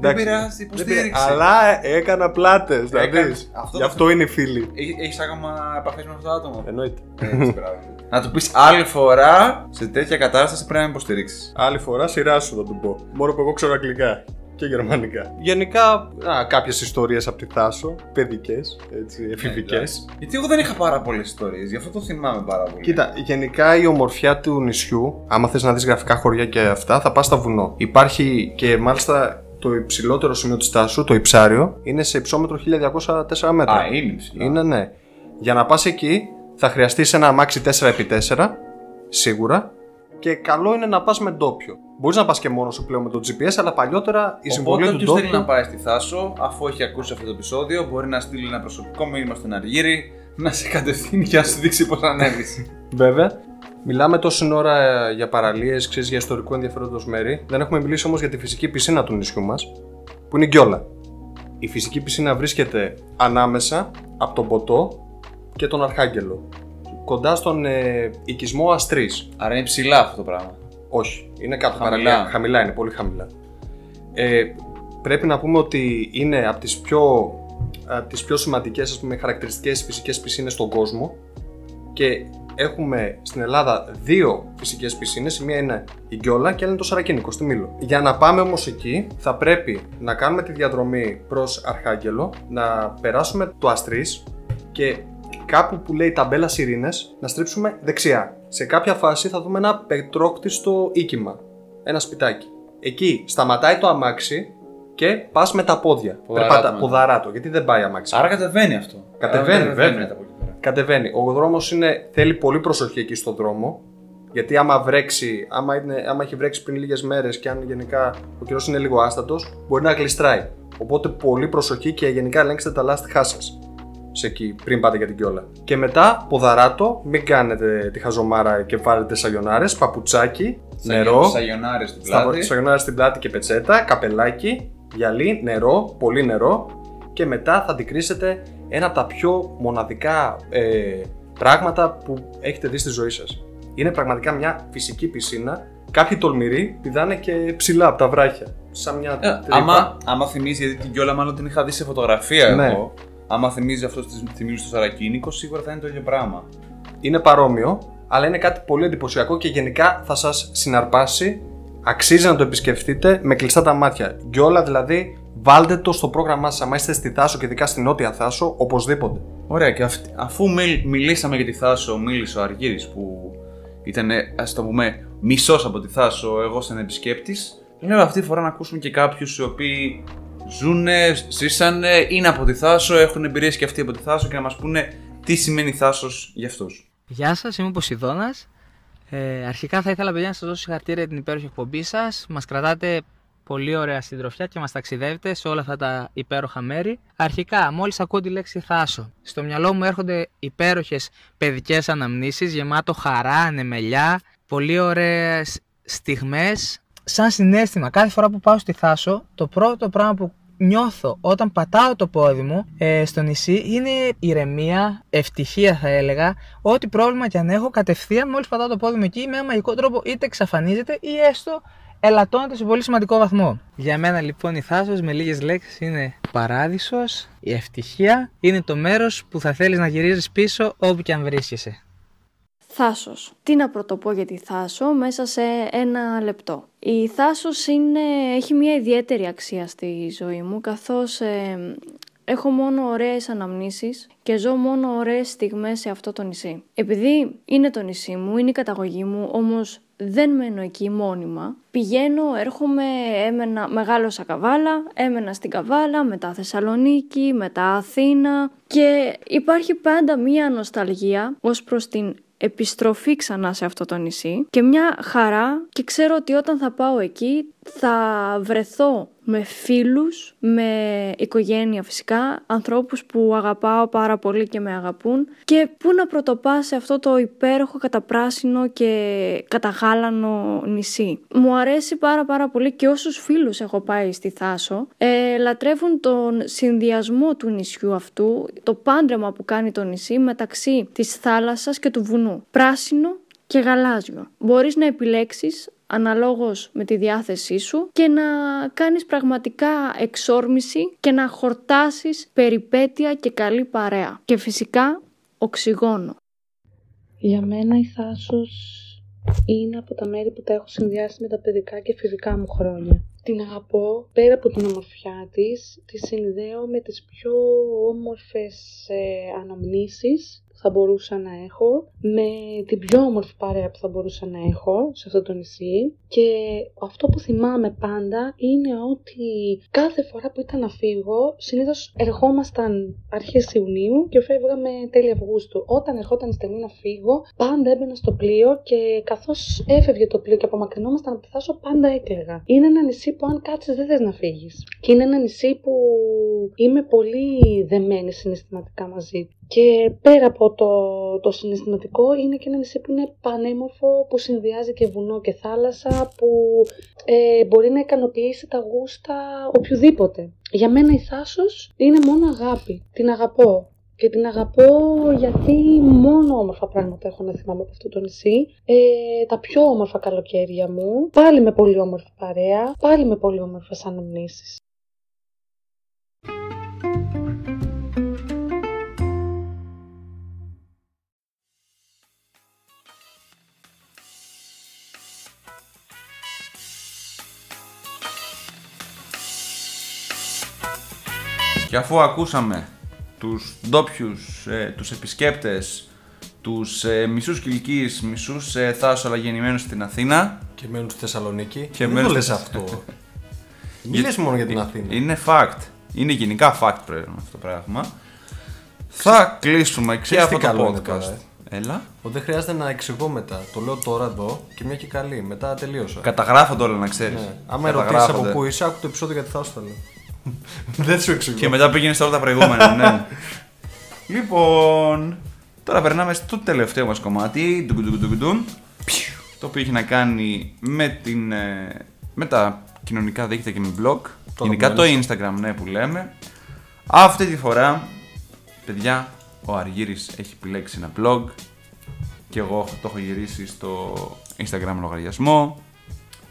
δεν εντάξει. πειράζει, Δεν υποστήριξη. πειράζει. Αλλά έκανα πλάτες. Δηλαδή. Έκανες. Αυτό Γι' το αυτό είναι οι φίλοι. Έχεις ακόμα επαφές με αυτό το άτομο; Εννοείται. Έτσι, μπράβο. Να του πεις άλλη φορά σε τέτοια κατάσταση πρέπει να με υποστηρίξεις. Άλλη φορά σειρά σου θα του πω. Μόνο που εγώ ξέρω αγγλικά και γερμανικά. Γενικά, α, κάποιες ιστορίες από τη Θάσο, παιδικές, έτσι, εφηβικές. Γιατί εγώ δεν είχα πάρα πολλές ιστορίες, γι' αυτό το θυμάμαι πάρα πολύ. Κοίτα, γενικά η ομορφιά του νησιού, άμα θες να δεις γραφικά χωριά και αυτά, θα πας στα βουνό. Υπάρχει και μάλιστα το υψηλότερο σημείο της Τάσου, το Υψάριο, είναι σε υψόμετρο 1204 μέτρα. Α, είναι ψηλά. Είναι, ναι. Για να πας εκεί θα χρειαστείς ένα αμάξι 4x4, σίγουρα, και καλό είναι να πας με ντόπιο. Μπορείς να πας και μόνος σου πλέον με το GPS, αλλά παλιότερα η συμβολή Οπότε του όποιος θέλει ντόπιου... να πάει στη Θάσο, αφού έχει ακούσει αυτό το επεισόδιο, μπορεί να στείλει ένα προσωπικό μήνυμα στον Αργύρι να σε κατευθύνει και να σου δείξει πώς να ανέβεις. Βέβαια. Μιλάμε τόση ώρα ε, για παραλίες, ξέρεις για ιστορικού ενδιαφέροντος μέρη. Δεν έχουμε μιλήσει όμως για τη φυσική πισίνα του νησιού μας, που είναι η Γκιόλα. Η φυσική πισίνα βρίσκεται ανάμεσα από τον Ποτό και τον Αρχάγγελο. Κοντά στον ε, οικισμό Αστρής. Άρα είναι ψηλά αυτό το πράγμα. Όχι, είναι κάτω Χαμηλά. παραλία. Χαμηλά είναι, πολύ χαμηλά. Ε, πρέπει να πούμε ότι είναι από τις πιο, από τις πιο σημαντικές ας πούμε, χαρακτηριστικές φυσικές πισίνες στον κόσμο και έχουμε στην Ελλάδα δύο φυσικές πισίνες, η μία είναι η Γκιόλα και η άλλη είναι το Σαρακίνικο στη Μήλο. Για να πάμε όμως εκεί θα πρέπει να κάνουμε τη διαδρομή προς Αρχάγγελο, να περάσουμε το Αστρής και κάπου που λέει ταμπέλα Σιρήνες να στρίψουμε δεξιά. Σε κάποια φάση θα δούμε ένα πετρόκτιστο οίκημα, ένα σπιτάκι. Εκεί σταματάει το αμάξι και πας με τα πόδια. Ποδαράτο Περπάτα, μετά. ποδαράτο, γιατί δεν πάει αμάξι. Άρα κατεβαίνει αυτό. Κατεβαίνει, Άρα βέβαια. μετά από εκεί πέρα. Κατεβαίνει. Ο δρόμος θέλει πολύ προσοχή εκεί στον δρόμο. Γιατί άμα βρέξει, άμα, είναι, άμα έχει βρέξει πριν λίγες μέρες και αν γενικά ο καιρός είναι λίγο άστατος, μπορεί να γλιστράει. Οπότε πολύ προσοχή και γενικά ελέγξτε τα λάστιχά σα. Σε εκεί, πριν πάτε για την κιόλα. Και μετά, ποδαράτο, μην κάνετε τη χαζομάρα και βάλετε σαγιονάρες, παπουτσάκι, νερό, Σαγιονάρες στην στα πλάτη. σαγιονάρες στην πλάτη και πετσέτα, καπελάκι, γυαλί, νερό, πολύ νερό και μετά θα αντικρίσετε ένα από τα πιο μοναδικά ε, πράγματα που έχετε δει στη ζωή σας. Είναι πραγματικά μια φυσική πισίνα. Κάποιοι τολμηροί πηδάνε και ψηλά από τα βράχια. Σαν μια Ε, τρύπα. άμα, άμα θυμίζει, γιατί την κιόλα μάλλον την είχα δει σε φωτογραφία Ναι. εγώ. Άμα θυμίζει αυτός στη θυμίζει στο Σαρακίνικο, σίγουρα θα είναι το ίδιο πράγμα. Είναι παρόμοιο, αλλά είναι κάτι πολύ εντυπωσιακό και γενικά θα σας συναρπάσει. Αξίζει να το επισκεφτείτε με κλειστά τα μάτια. Και όλα δηλαδή βάλτε το στο πρόγραμμά σας. Αν είστε στη Θάσο και ειδικά στην Νότια Θάσο, οπωσδήποτε. Ωραία, και αυτ- αφού μιλ- μιλήσαμε για τη Θάσο, μίλησε ο Αργύρης που ήταν, ας το πούμε, μισός από τη Θάσο, εγώ σαν επισκέπτης. Λέω αυτή τη φορά να ακούσουμε και κάποιους οι οποίοι ζουνε, ζήσανε, είναι από τη Θάσο, έχουν εμπειρίες και αυτοί από τη Θάσο και να μας πούνε τι σημαίνει Θάσος για αυτούς. Γεια σας, είμαι ο Ποσειδώνας. Ε, αρχικά θα ήθελα, παιδιά, να σας δώσω συγχαρητήρια για την υπέροχη εκπομπή σας. Μας κρατάτε πολύ ωραία συντροφιά και μας ταξιδεύετε σε όλα αυτά τα υπέροχα μέρη. Αρχικά, μόλις ακούω τη λέξη Θάσο, στο μυαλό μου έρχονται υπέροχες παιδικές αναμνήσεις, γεμάτο χαρά, ανεμελιά, πολύ ωραίες στιγμές. Σαν συνέστημα, κάθε φορά που πάω στη Θάσο, το πρώτο πράγμα που νιώθω όταν πατάω το πόδι μου ε, στο νησί είναι ηρεμία, ευτυχία θα έλεγα. Ό,τι πρόβλημα και αν έχω, κατευθείαν μόλις πατάω το πόδι μου εκεί, με ένα μαγικό τρόπο είτε εξαφανίζεται ή έστω ελαττώνεται σε πολύ σημαντικό βαθμό. Για μένα λοιπόν η Θάσος με λίγες λέξεις είναι παράδεισος, η ευτυχία είναι το μέρος που θα θέλεις να γυρίζεις πίσω όπου και αν βρίσκεσαι. Θάσος. Τι να πρωτοπώ για τη Θάσο μέσα σε ένα λεπτό. Η Θάσος είναι, έχει μια ιδιαίτερη αξία στη ζωή μου καθώς ε, Έχω μόνο ωραίες αναμνήσεις και ζω μόνο ωραίες στιγμές σε αυτό το νησί. Επειδή είναι το νησί μου, είναι η καταγωγή μου, όμως δεν μένω εκεί μόνιμα. Πηγαίνω, έρχομαι, έμενα, μεγάλωσα Καβάλα, έμενα στην Καβάλα, μετά Θεσσαλονίκη, μετά Αθήνα και υπάρχει πάντα μία νοσταλγία ως προς την επιστροφή ξανά σε αυτό το νησί. Και μια χαρά και ξέρω ότι όταν θα πάω εκεί θα βρεθώ με φίλους, με οικογένεια φυσικά, ανθρώπους που αγαπάω πάρα πολύ και με αγαπούν και πού να πρωτοπά σε αυτό το υπέροχο καταπράσινο και καταγάλανο νησί. Μου αρέσει πάρα πάρα πολύ και όσους φίλους έχω πάει στη Θάσο ε, λατρεύουν τον συνδυασμό του νησιού αυτού, το πάντρεμα που κάνει το νησί μεταξύ της θάλασσας και του βουνού. Πράσινο και γαλάζιο. Μπορείς να επιλέξεις αναλόγως με τη διάθεσή σου και να κάνεις πραγματικά εξόρμηση και να χορτάσεις περιπέτεια και καλή παρέα. Και φυσικά οξυγόνο. Για μένα η Θάσος είναι από τα μέρη που τα έχω συνδυάσει με τα παιδικά και φιβικά μου χρόνια. Την αγαπώ, πέρα από την ομορφιά της, τη συνδέω με τις πιο όμορφες ε, αναμνήσεις θα μπορούσα να έχω, με την πιο όμορφη παρέα που θα μπορούσα να έχω σε αυτό το νησί και αυτό που θυμάμαι πάντα είναι ότι κάθε φορά που ήταν να φύγω, συνήθως ερχόμασταν αρχές Ιουνίου και φεύγαμε τέλη Αυγούστου. Όταν ερχόταν η στιγμή να φύγω, πάντα έμπαινα στο πλοίο και καθώς έφευγε το πλοίο και απομακρυνόμασταν από τη θάσο, πάντα έκλαιγα. Είναι ένα νησί που αν κάτσεις δεν θες να φύγεις. Και είναι ένα νησί που είμαι πολύ δεμένη συναισθηματικά μαζί του. Και πέρα από το, το συναισθηματικό είναι και ένα νησί που είναι πανέμορφο, που συνδυάζει και βουνό και θάλασσα, που ε, μπορεί να ικανοποιήσει τα γούστα οποιοδήποτε. Για μένα η Θάσος είναι μόνο αγάπη. Την αγαπώ. Και την αγαπώ γιατί μόνο όμορφα πράγματα έχω να θυμάμαι από αυτό το νησί. Ε, τα πιο όμορφα καλοκαίρια μου, πάλι με πολύ όμορφη παρέα, πάλι με πολύ όμορφες αναμνήσεις. Και αφού ακούσαμε τους ντόπιους, ε, τους επισκέπτες, τους ε, μισούς Κιλκής, μισούς ε, Θάσο αλλά γεννημένους στην Αθήνα. Και μένουν στη Θεσσαλονίκη. Και δεν μένουν το λες στη- αυτό. Μην λες μόνο για την Αθήνα. Είναι fact. Είναι γενικά fact πρέπει αυτό το πράγμα. Θα κλείσουμε και Ξέρεις τι αυτό καλό το είναι podcast. τώρα, Έλα. Ότι δεν χρειάζεται να εξηγώ μετά. Το λέω τώρα εδώ και μια και καλή. Μετά τελείωσα. Καταγράφονται όλα να ξέρεις. Ναι. Άμα ερωτήσεις από πού είσαι, άκου το επεισόδιο γιατί θα σου τα λέω. Δεν σου εξηγώ. Και μετά πήγαινες σε όλα τα προηγούμενα, ναι. λοιπόν, τώρα περνάμε στο τελευταίο μας κομμάτι, ντουγκουντουγκουντουγκουντουν, το οποίο έχει να κάνει με, την, ε, με τα κοινωνικά δίκτυα και με blog. Το Γενικά το αγαπημένο Instagram, ναι, που λέμε. Αυτή τη φορά, παιδιά, ο Αργύρης έχει επιλέξει ένα blog και εγώ το έχω γυρίσει στο Instagram λογαριασμό.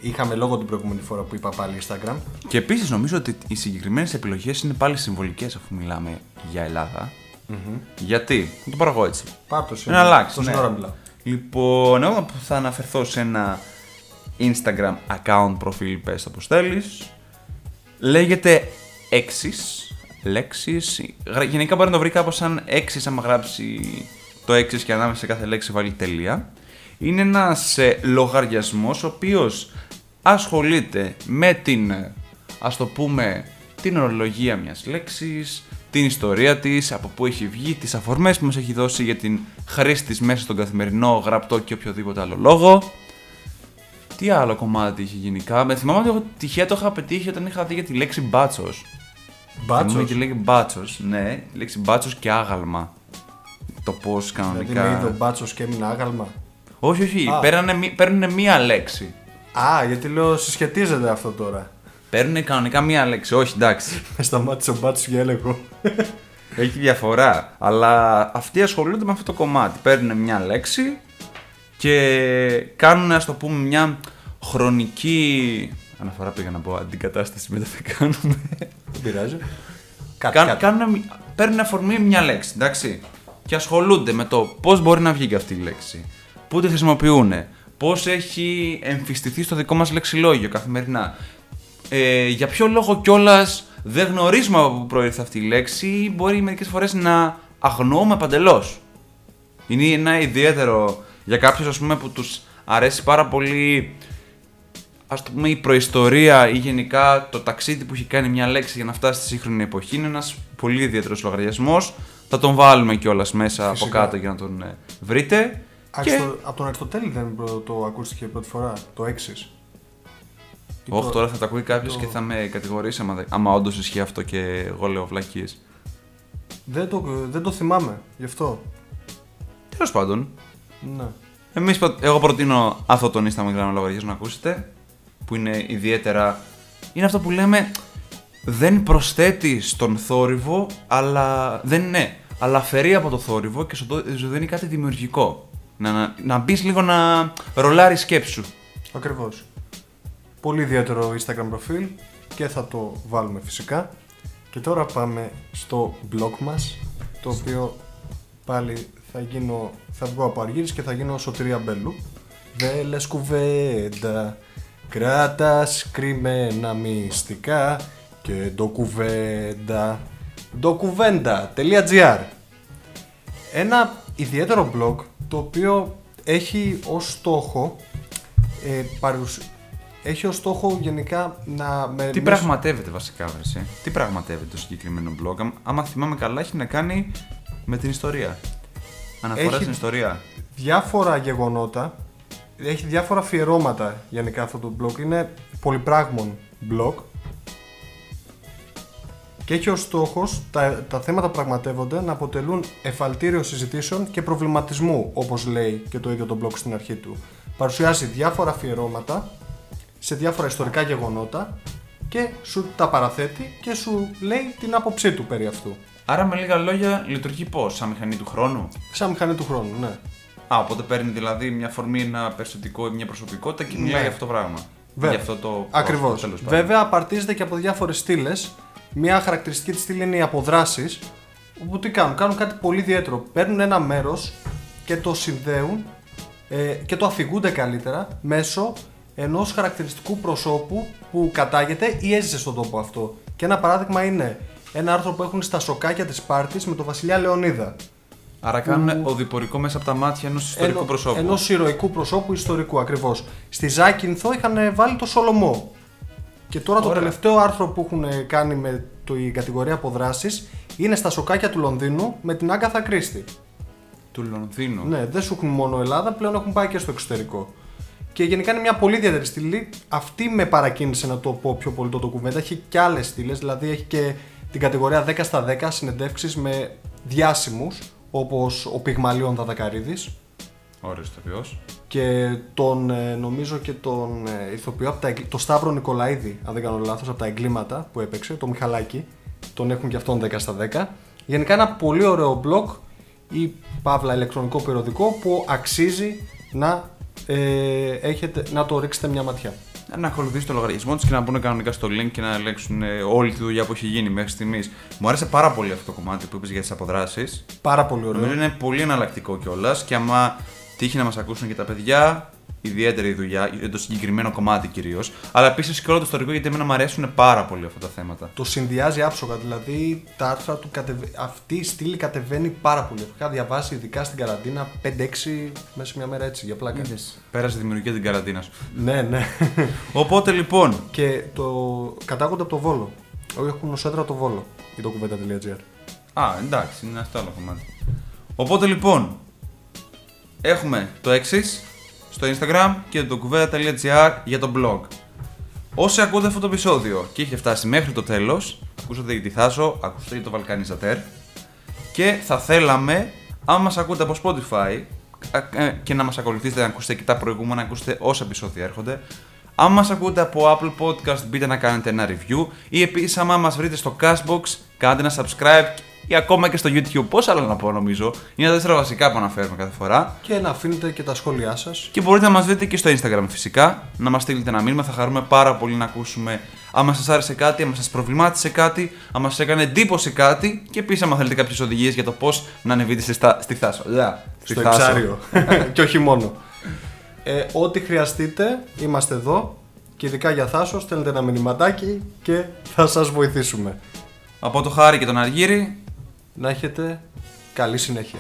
Είχαμε λόγο την προηγούμενη φορά που είπα πάλι Instagram. Και επίσης νομίζω ότι οι συγκεκριμένες επιλογές είναι πάλι συμβολικές αφού μιλάμε για Ελλάδα. Γιατί, να το πάρω εγώ έτσι. Πάρ' το Να σήμερα. αλλάξει. Τόση ναι. ώρα μιλάω. Λοιπόν, εγώ θα αναφερθώ σε ένα Instagram account προφίλ, πες το πως θέλεις. Λέγεται Exis. Λέξεις. Γρα- Γενικά μπορεί να το βρει κάπως σαν Exis άμα γράψει το Exis και ανάμεσα σε κάθε λέξη βάλει τελεία. Είναι ένας ε, λογαριασμός ο οποίος ασχολείται με την, ε, ας το πούμε, την ορολογία μιας λέξης, την ιστορία της, από πού έχει βγει, τις αφορμές που μας έχει δώσει για την χρήση της μέσα στον καθημερινό, γραπτό και οποιοδήποτε άλλο λόγο. Τι άλλο κομμάτι είχε γενικά. Με θυμάμαι ότι εγώ τυχαία το είχα πετύχει όταν είχα δει για τη λέξη μπάτσος. Μπάτσος. Θυμάμαι και λέγει μπάτσος. Ναι, η λέξη μπάτσος και άγαλμα. Το πώς Δηλαδή κανονικά. με είδε ο μπάτσος και έμεινε άγαλμα; Όχι, όχι. Α. Παίρνανε, μη- παίρνουνε μία λέξη. Α, γιατί λέω συσχετίζεται αυτό τώρα. Παίρνουν κανονικά μία λέξη. Όχι, εντάξει. Με σταμάτησε ο μπάτσο για έλεγχο. Έχει διαφορά. Αλλά αυτοί ασχολούνται με αυτό το κομμάτι. Παίρνουν μια λέξη και κάνουν, ας το πούμε, μια χρονική. Αναφορά πήγα να πω αντικατάσταση μετά θα κάνουμε. Δεν πειράζει. Κάτι, Κάν, κάτι. κάνουν, παίρνουν αφορμή μια λέξη, εντάξει. Και ασχολούνται με το πώς μπορεί να βγει και αυτή η λέξη. Πού τη χρησιμοποιούν. Πώς έχει εμφυστηθεί στο δικό μας λεξιλόγιο καθημερινά. Ε, για ποιο λόγο κιόλας δεν γνωρίζουμε από πού προήρθε αυτή η λέξη ή μπορεί μερικές φορές να αγνοούμε παντελώς. Είναι ένα ιδιαίτερο για κάποιους ας πούμε που τους αρέσει πάρα πολύ ας το πούμε η προϊστορία ή γενικά το ταξίδι που έχει κάνει μια λέξη για να φτάσει στη σύγχρονη εποχή είναι ένας πολύ ιδιαίτερος λογαριασμός. Θα τον βάλουμε κιόλας μέσα Φυσικά. από κάτω για να τον ε, βρείτε. Αριστο... Από τον Αριστοτέλη δεν προ- το ακούστηκε πρώτη φορά, το έξι. Όχι, τώρα θα τα ακούει κάποιος το- και θα με κατηγορήσει άμα, δε- άμα όντως ισχύει αυτό και εγώ λέω βλακίες. Δεν το, δεν το θυμάμαι, γι' αυτό. Τέλος πάντων, Ναι. εμείς, προ- εγώ προτείνω αυτό τον Instagram λογαριασμό να ακούσετε. Που είναι ιδιαίτερα. Είναι αυτό που λέμε. Δεν προσθέτει στον θόρυβο, αλλά. Δεν είναι. Αλλά αφαιρεί από το θόρυβο και σου δω- σου δίνει κάτι δημιουργικό. Να, να, να μπεις λίγο να ρολάρεις σκέψη σου. Ακριβώς. Πολύ ιδιαίτερο Instagram προφίλ και θα το βάλουμε φυσικά. Και τώρα πάμε στο blog μας, το οποίο πάλι θα γίνω, θα βγω από Αργύρης και θα γίνω Σωτηρία Μπέλου. Δε λες κουβέντα, κράτας κρυμμένα μυστικά και το κουβέντα, ντοκουβέντα.gr Ένα ιδιαίτερο blog το οποίο έχει ως στόχο ε, παρουσ- έχει ως στόχο γενικά να με, Τι μέσω- πραγματεύεται βασικά, βρεσέ. Τι πραγματεύεται το συγκεκριμένο blog; Άμα- Άμα θυμάμαι καλά, έχει να κάνει με την ιστορία. Αναφορά Έχει- στην ιστορία. διάφορα γεγονότα έχει διάφορα αφιερώματα γενικά αυτό το blog είναι πολυπράγμων blog και έχει ως στόχος τα, τα θέματα που πραγματεύονται να αποτελούν εφαλτήριο συζητήσεων και προβληματισμού όπως λέει και το ίδιο το blog στην αρχή του παρουσιάζει διάφορα αφιερώματα σε διάφορα ιστορικά γεγονότα και σου τα παραθέτει και σου λέει την άποψή του περί αυτού Άρα, με λίγα λόγια, λειτουργεί πώς, σαν μηχανή του χρόνου; σαν μηχανή του χρόνου, ναι Α, οπότε παίρνει δηλαδή μια φορμή, ένα περιστατικό ή μια προσωπικότητα και μιλάει Ναι. για αυτό το πράγμα. Βέβαια. Για αυτό το. Ακριβώς. πρόσωπο, τέλος πάντων. Βέβαια, απαρτίζεται και από διάφορες στήλες. Μια χαρακτηριστική της στήλη είναι οι αποδράσεις. Όπου τι κάνουν, κάνουν κάτι πολύ ιδιαίτερο. Παίρνουν ένα μέρος και το συνδέουν ε, και το αφηγούνται καλύτερα μέσω ενός χαρακτηριστικού προσώπου που κατάγεται ή έζησε στον τόπο αυτό. Και ένα παράδειγμα είναι ένα άρθρο που έχουν στα σοκάκια της Σπάρτη με τον Βασιλιά Λεωνίδα. Άρα κάνουν οδηπορικό μέσα από τα μάτια ενός ιστορικού Ενο- προσώπου. ενός ηρωικού προσώπου ιστορικού ακριβώς. Στη Ζάκυνθο είχαν βάλει το Σολομό. Και τώρα το Ωραία. τελευταίο άρθρο που έχουν κάνει με την κατηγορία αποδράσεις είναι στα σοκάκια του Λονδίνου με την Άγκαθα Κρίστη. Του Λονδίνου. Ναι, δεν σου έχουν μόνο Ελλάδα, πλέον έχουν πάει και στο εξωτερικό. Και γενικά είναι μια πολύ ιδιαίτερη στήλη. Αυτή με παρακίνησε να το πω πιο πολύ το ντοκουμέντα. Έχει και άλλες στήλες, δηλαδή έχει και την κατηγορία 10 στα 10 συνεντεύξεις με διάσημους όπως ο Πυγμαλίων Δαδακαρίδης Ωραίο ηθοποιό. και τον ε, νομίζω και τον ε, ηθοποιό από τα, εγκλ- το Σταύρο Νικολαίδη, αν δεν κάνω λάθος, από τα εγκλήματα που έπαιξε, το Μιχαλάκη. Τον έχουν και αυτόν 10 στα 10. Γενικά ένα πολύ ωραίο blog ή παύλα ηλεκτρονικό περιοδικό που αξίζει να, ε, έχετε, να το ρίξετε μια ματιά. Να ακολουθήσει το λογαριασμό της και να μπουν κανονικά στο link και να ελέγξουν ε, όλη τη δουλειά που έχει γίνει μέχρι στιγμής. Μου άρεσε πάρα πολύ αυτό το κομμάτι που είπες για τις αποδράσεις. Πάρα πολύ ωραίο. Νομίζω είναι πολύ εναλλακτικό κιόλας και άμα τύχει να μας ακούσουν και τα παιδιά, ιδιαίτερη δουλειά για το συγκεκριμένο κομμάτι κυρίως. Αλλά επίσης και όλο το ιστορικό γιατί εμένα μου αρέσουν πάρα πολύ αυτά τα θέματα. Το συνδυάζει άψογα, δηλαδή τα άρθρα του κατεβα... αυτή η στήλη κατεβαίνει πάρα πολύ. Έχω διαβάσει ειδικά στην καραντίνα 5-6 μέσα σε μια μέρα έτσι για πλάκα. Πέρασε τη δημιουργία την καραντίνα σου. Ναι, ναι. Οπότε λοιπόν, και το κατάγονται από το Βόλο. Όχι, έχουν ως έδρα το Βόλο. Η documenta.gr. Α, εντάξει, είναι αυτό άλλο κομμάτι. Οπότε λοιπόν, έχουμε το εξή στο Instagram και το κουβέντα.gr για το blog. Όσοι ακούτε αυτό το επεισόδιο και έχετε φτάσει μέχρι το τέλος, ακούσατε για τη Θάσο, ακούσατε για το Βαλκανιζατέρ και θα θέλαμε, αν μας ακούτε από Spotify α- ε, και να μας ακολουθήσετε, να ακούσετε και τα προηγούμενα, να ακούσετε όσα επεισόδια έρχονται, αν μας ακούτε από Apple Podcast, μπείτε να κάνετε ένα review ή επίσης άμα μας βρείτε στο Cashbox, κάντε ένα subscribe ή ακόμα και στο YouTube. Πόσα άλλα να πω νομίζω. Είναι τα τέσσερα βασικά που αναφέρουμε κάθε φορά. Και να αφήνετε και τα σχόλιά σας. Και μπορείτε να μας δείτε και στο Instagram φυσικά, να μας στείλετε ένα μήνυμα, θα χαρούμε πάρα πολύ να ακούσουμε άμα σας άρεσε κάτι, άμα σας προβλημάτισε κάτι, άμα σας έκανε εντύπωση κάτι και επίσης άμα θέλετε κάποιες οδηγίες για το πώς να ανεβείτε στη, στα- στη Θάσο. Λα, στη στο Θάσο. εξάριο. και όχι μόνο. Ε, ό,τι χρειαστείτε, είμαστε εδώ. και ειδικά για Θάσο στέλνετε ένα μηνυματάκι και θα σας βοηθήσουμε. Από το Χάρη και τον Αργύρι, να έχετε καλή συνέχεια.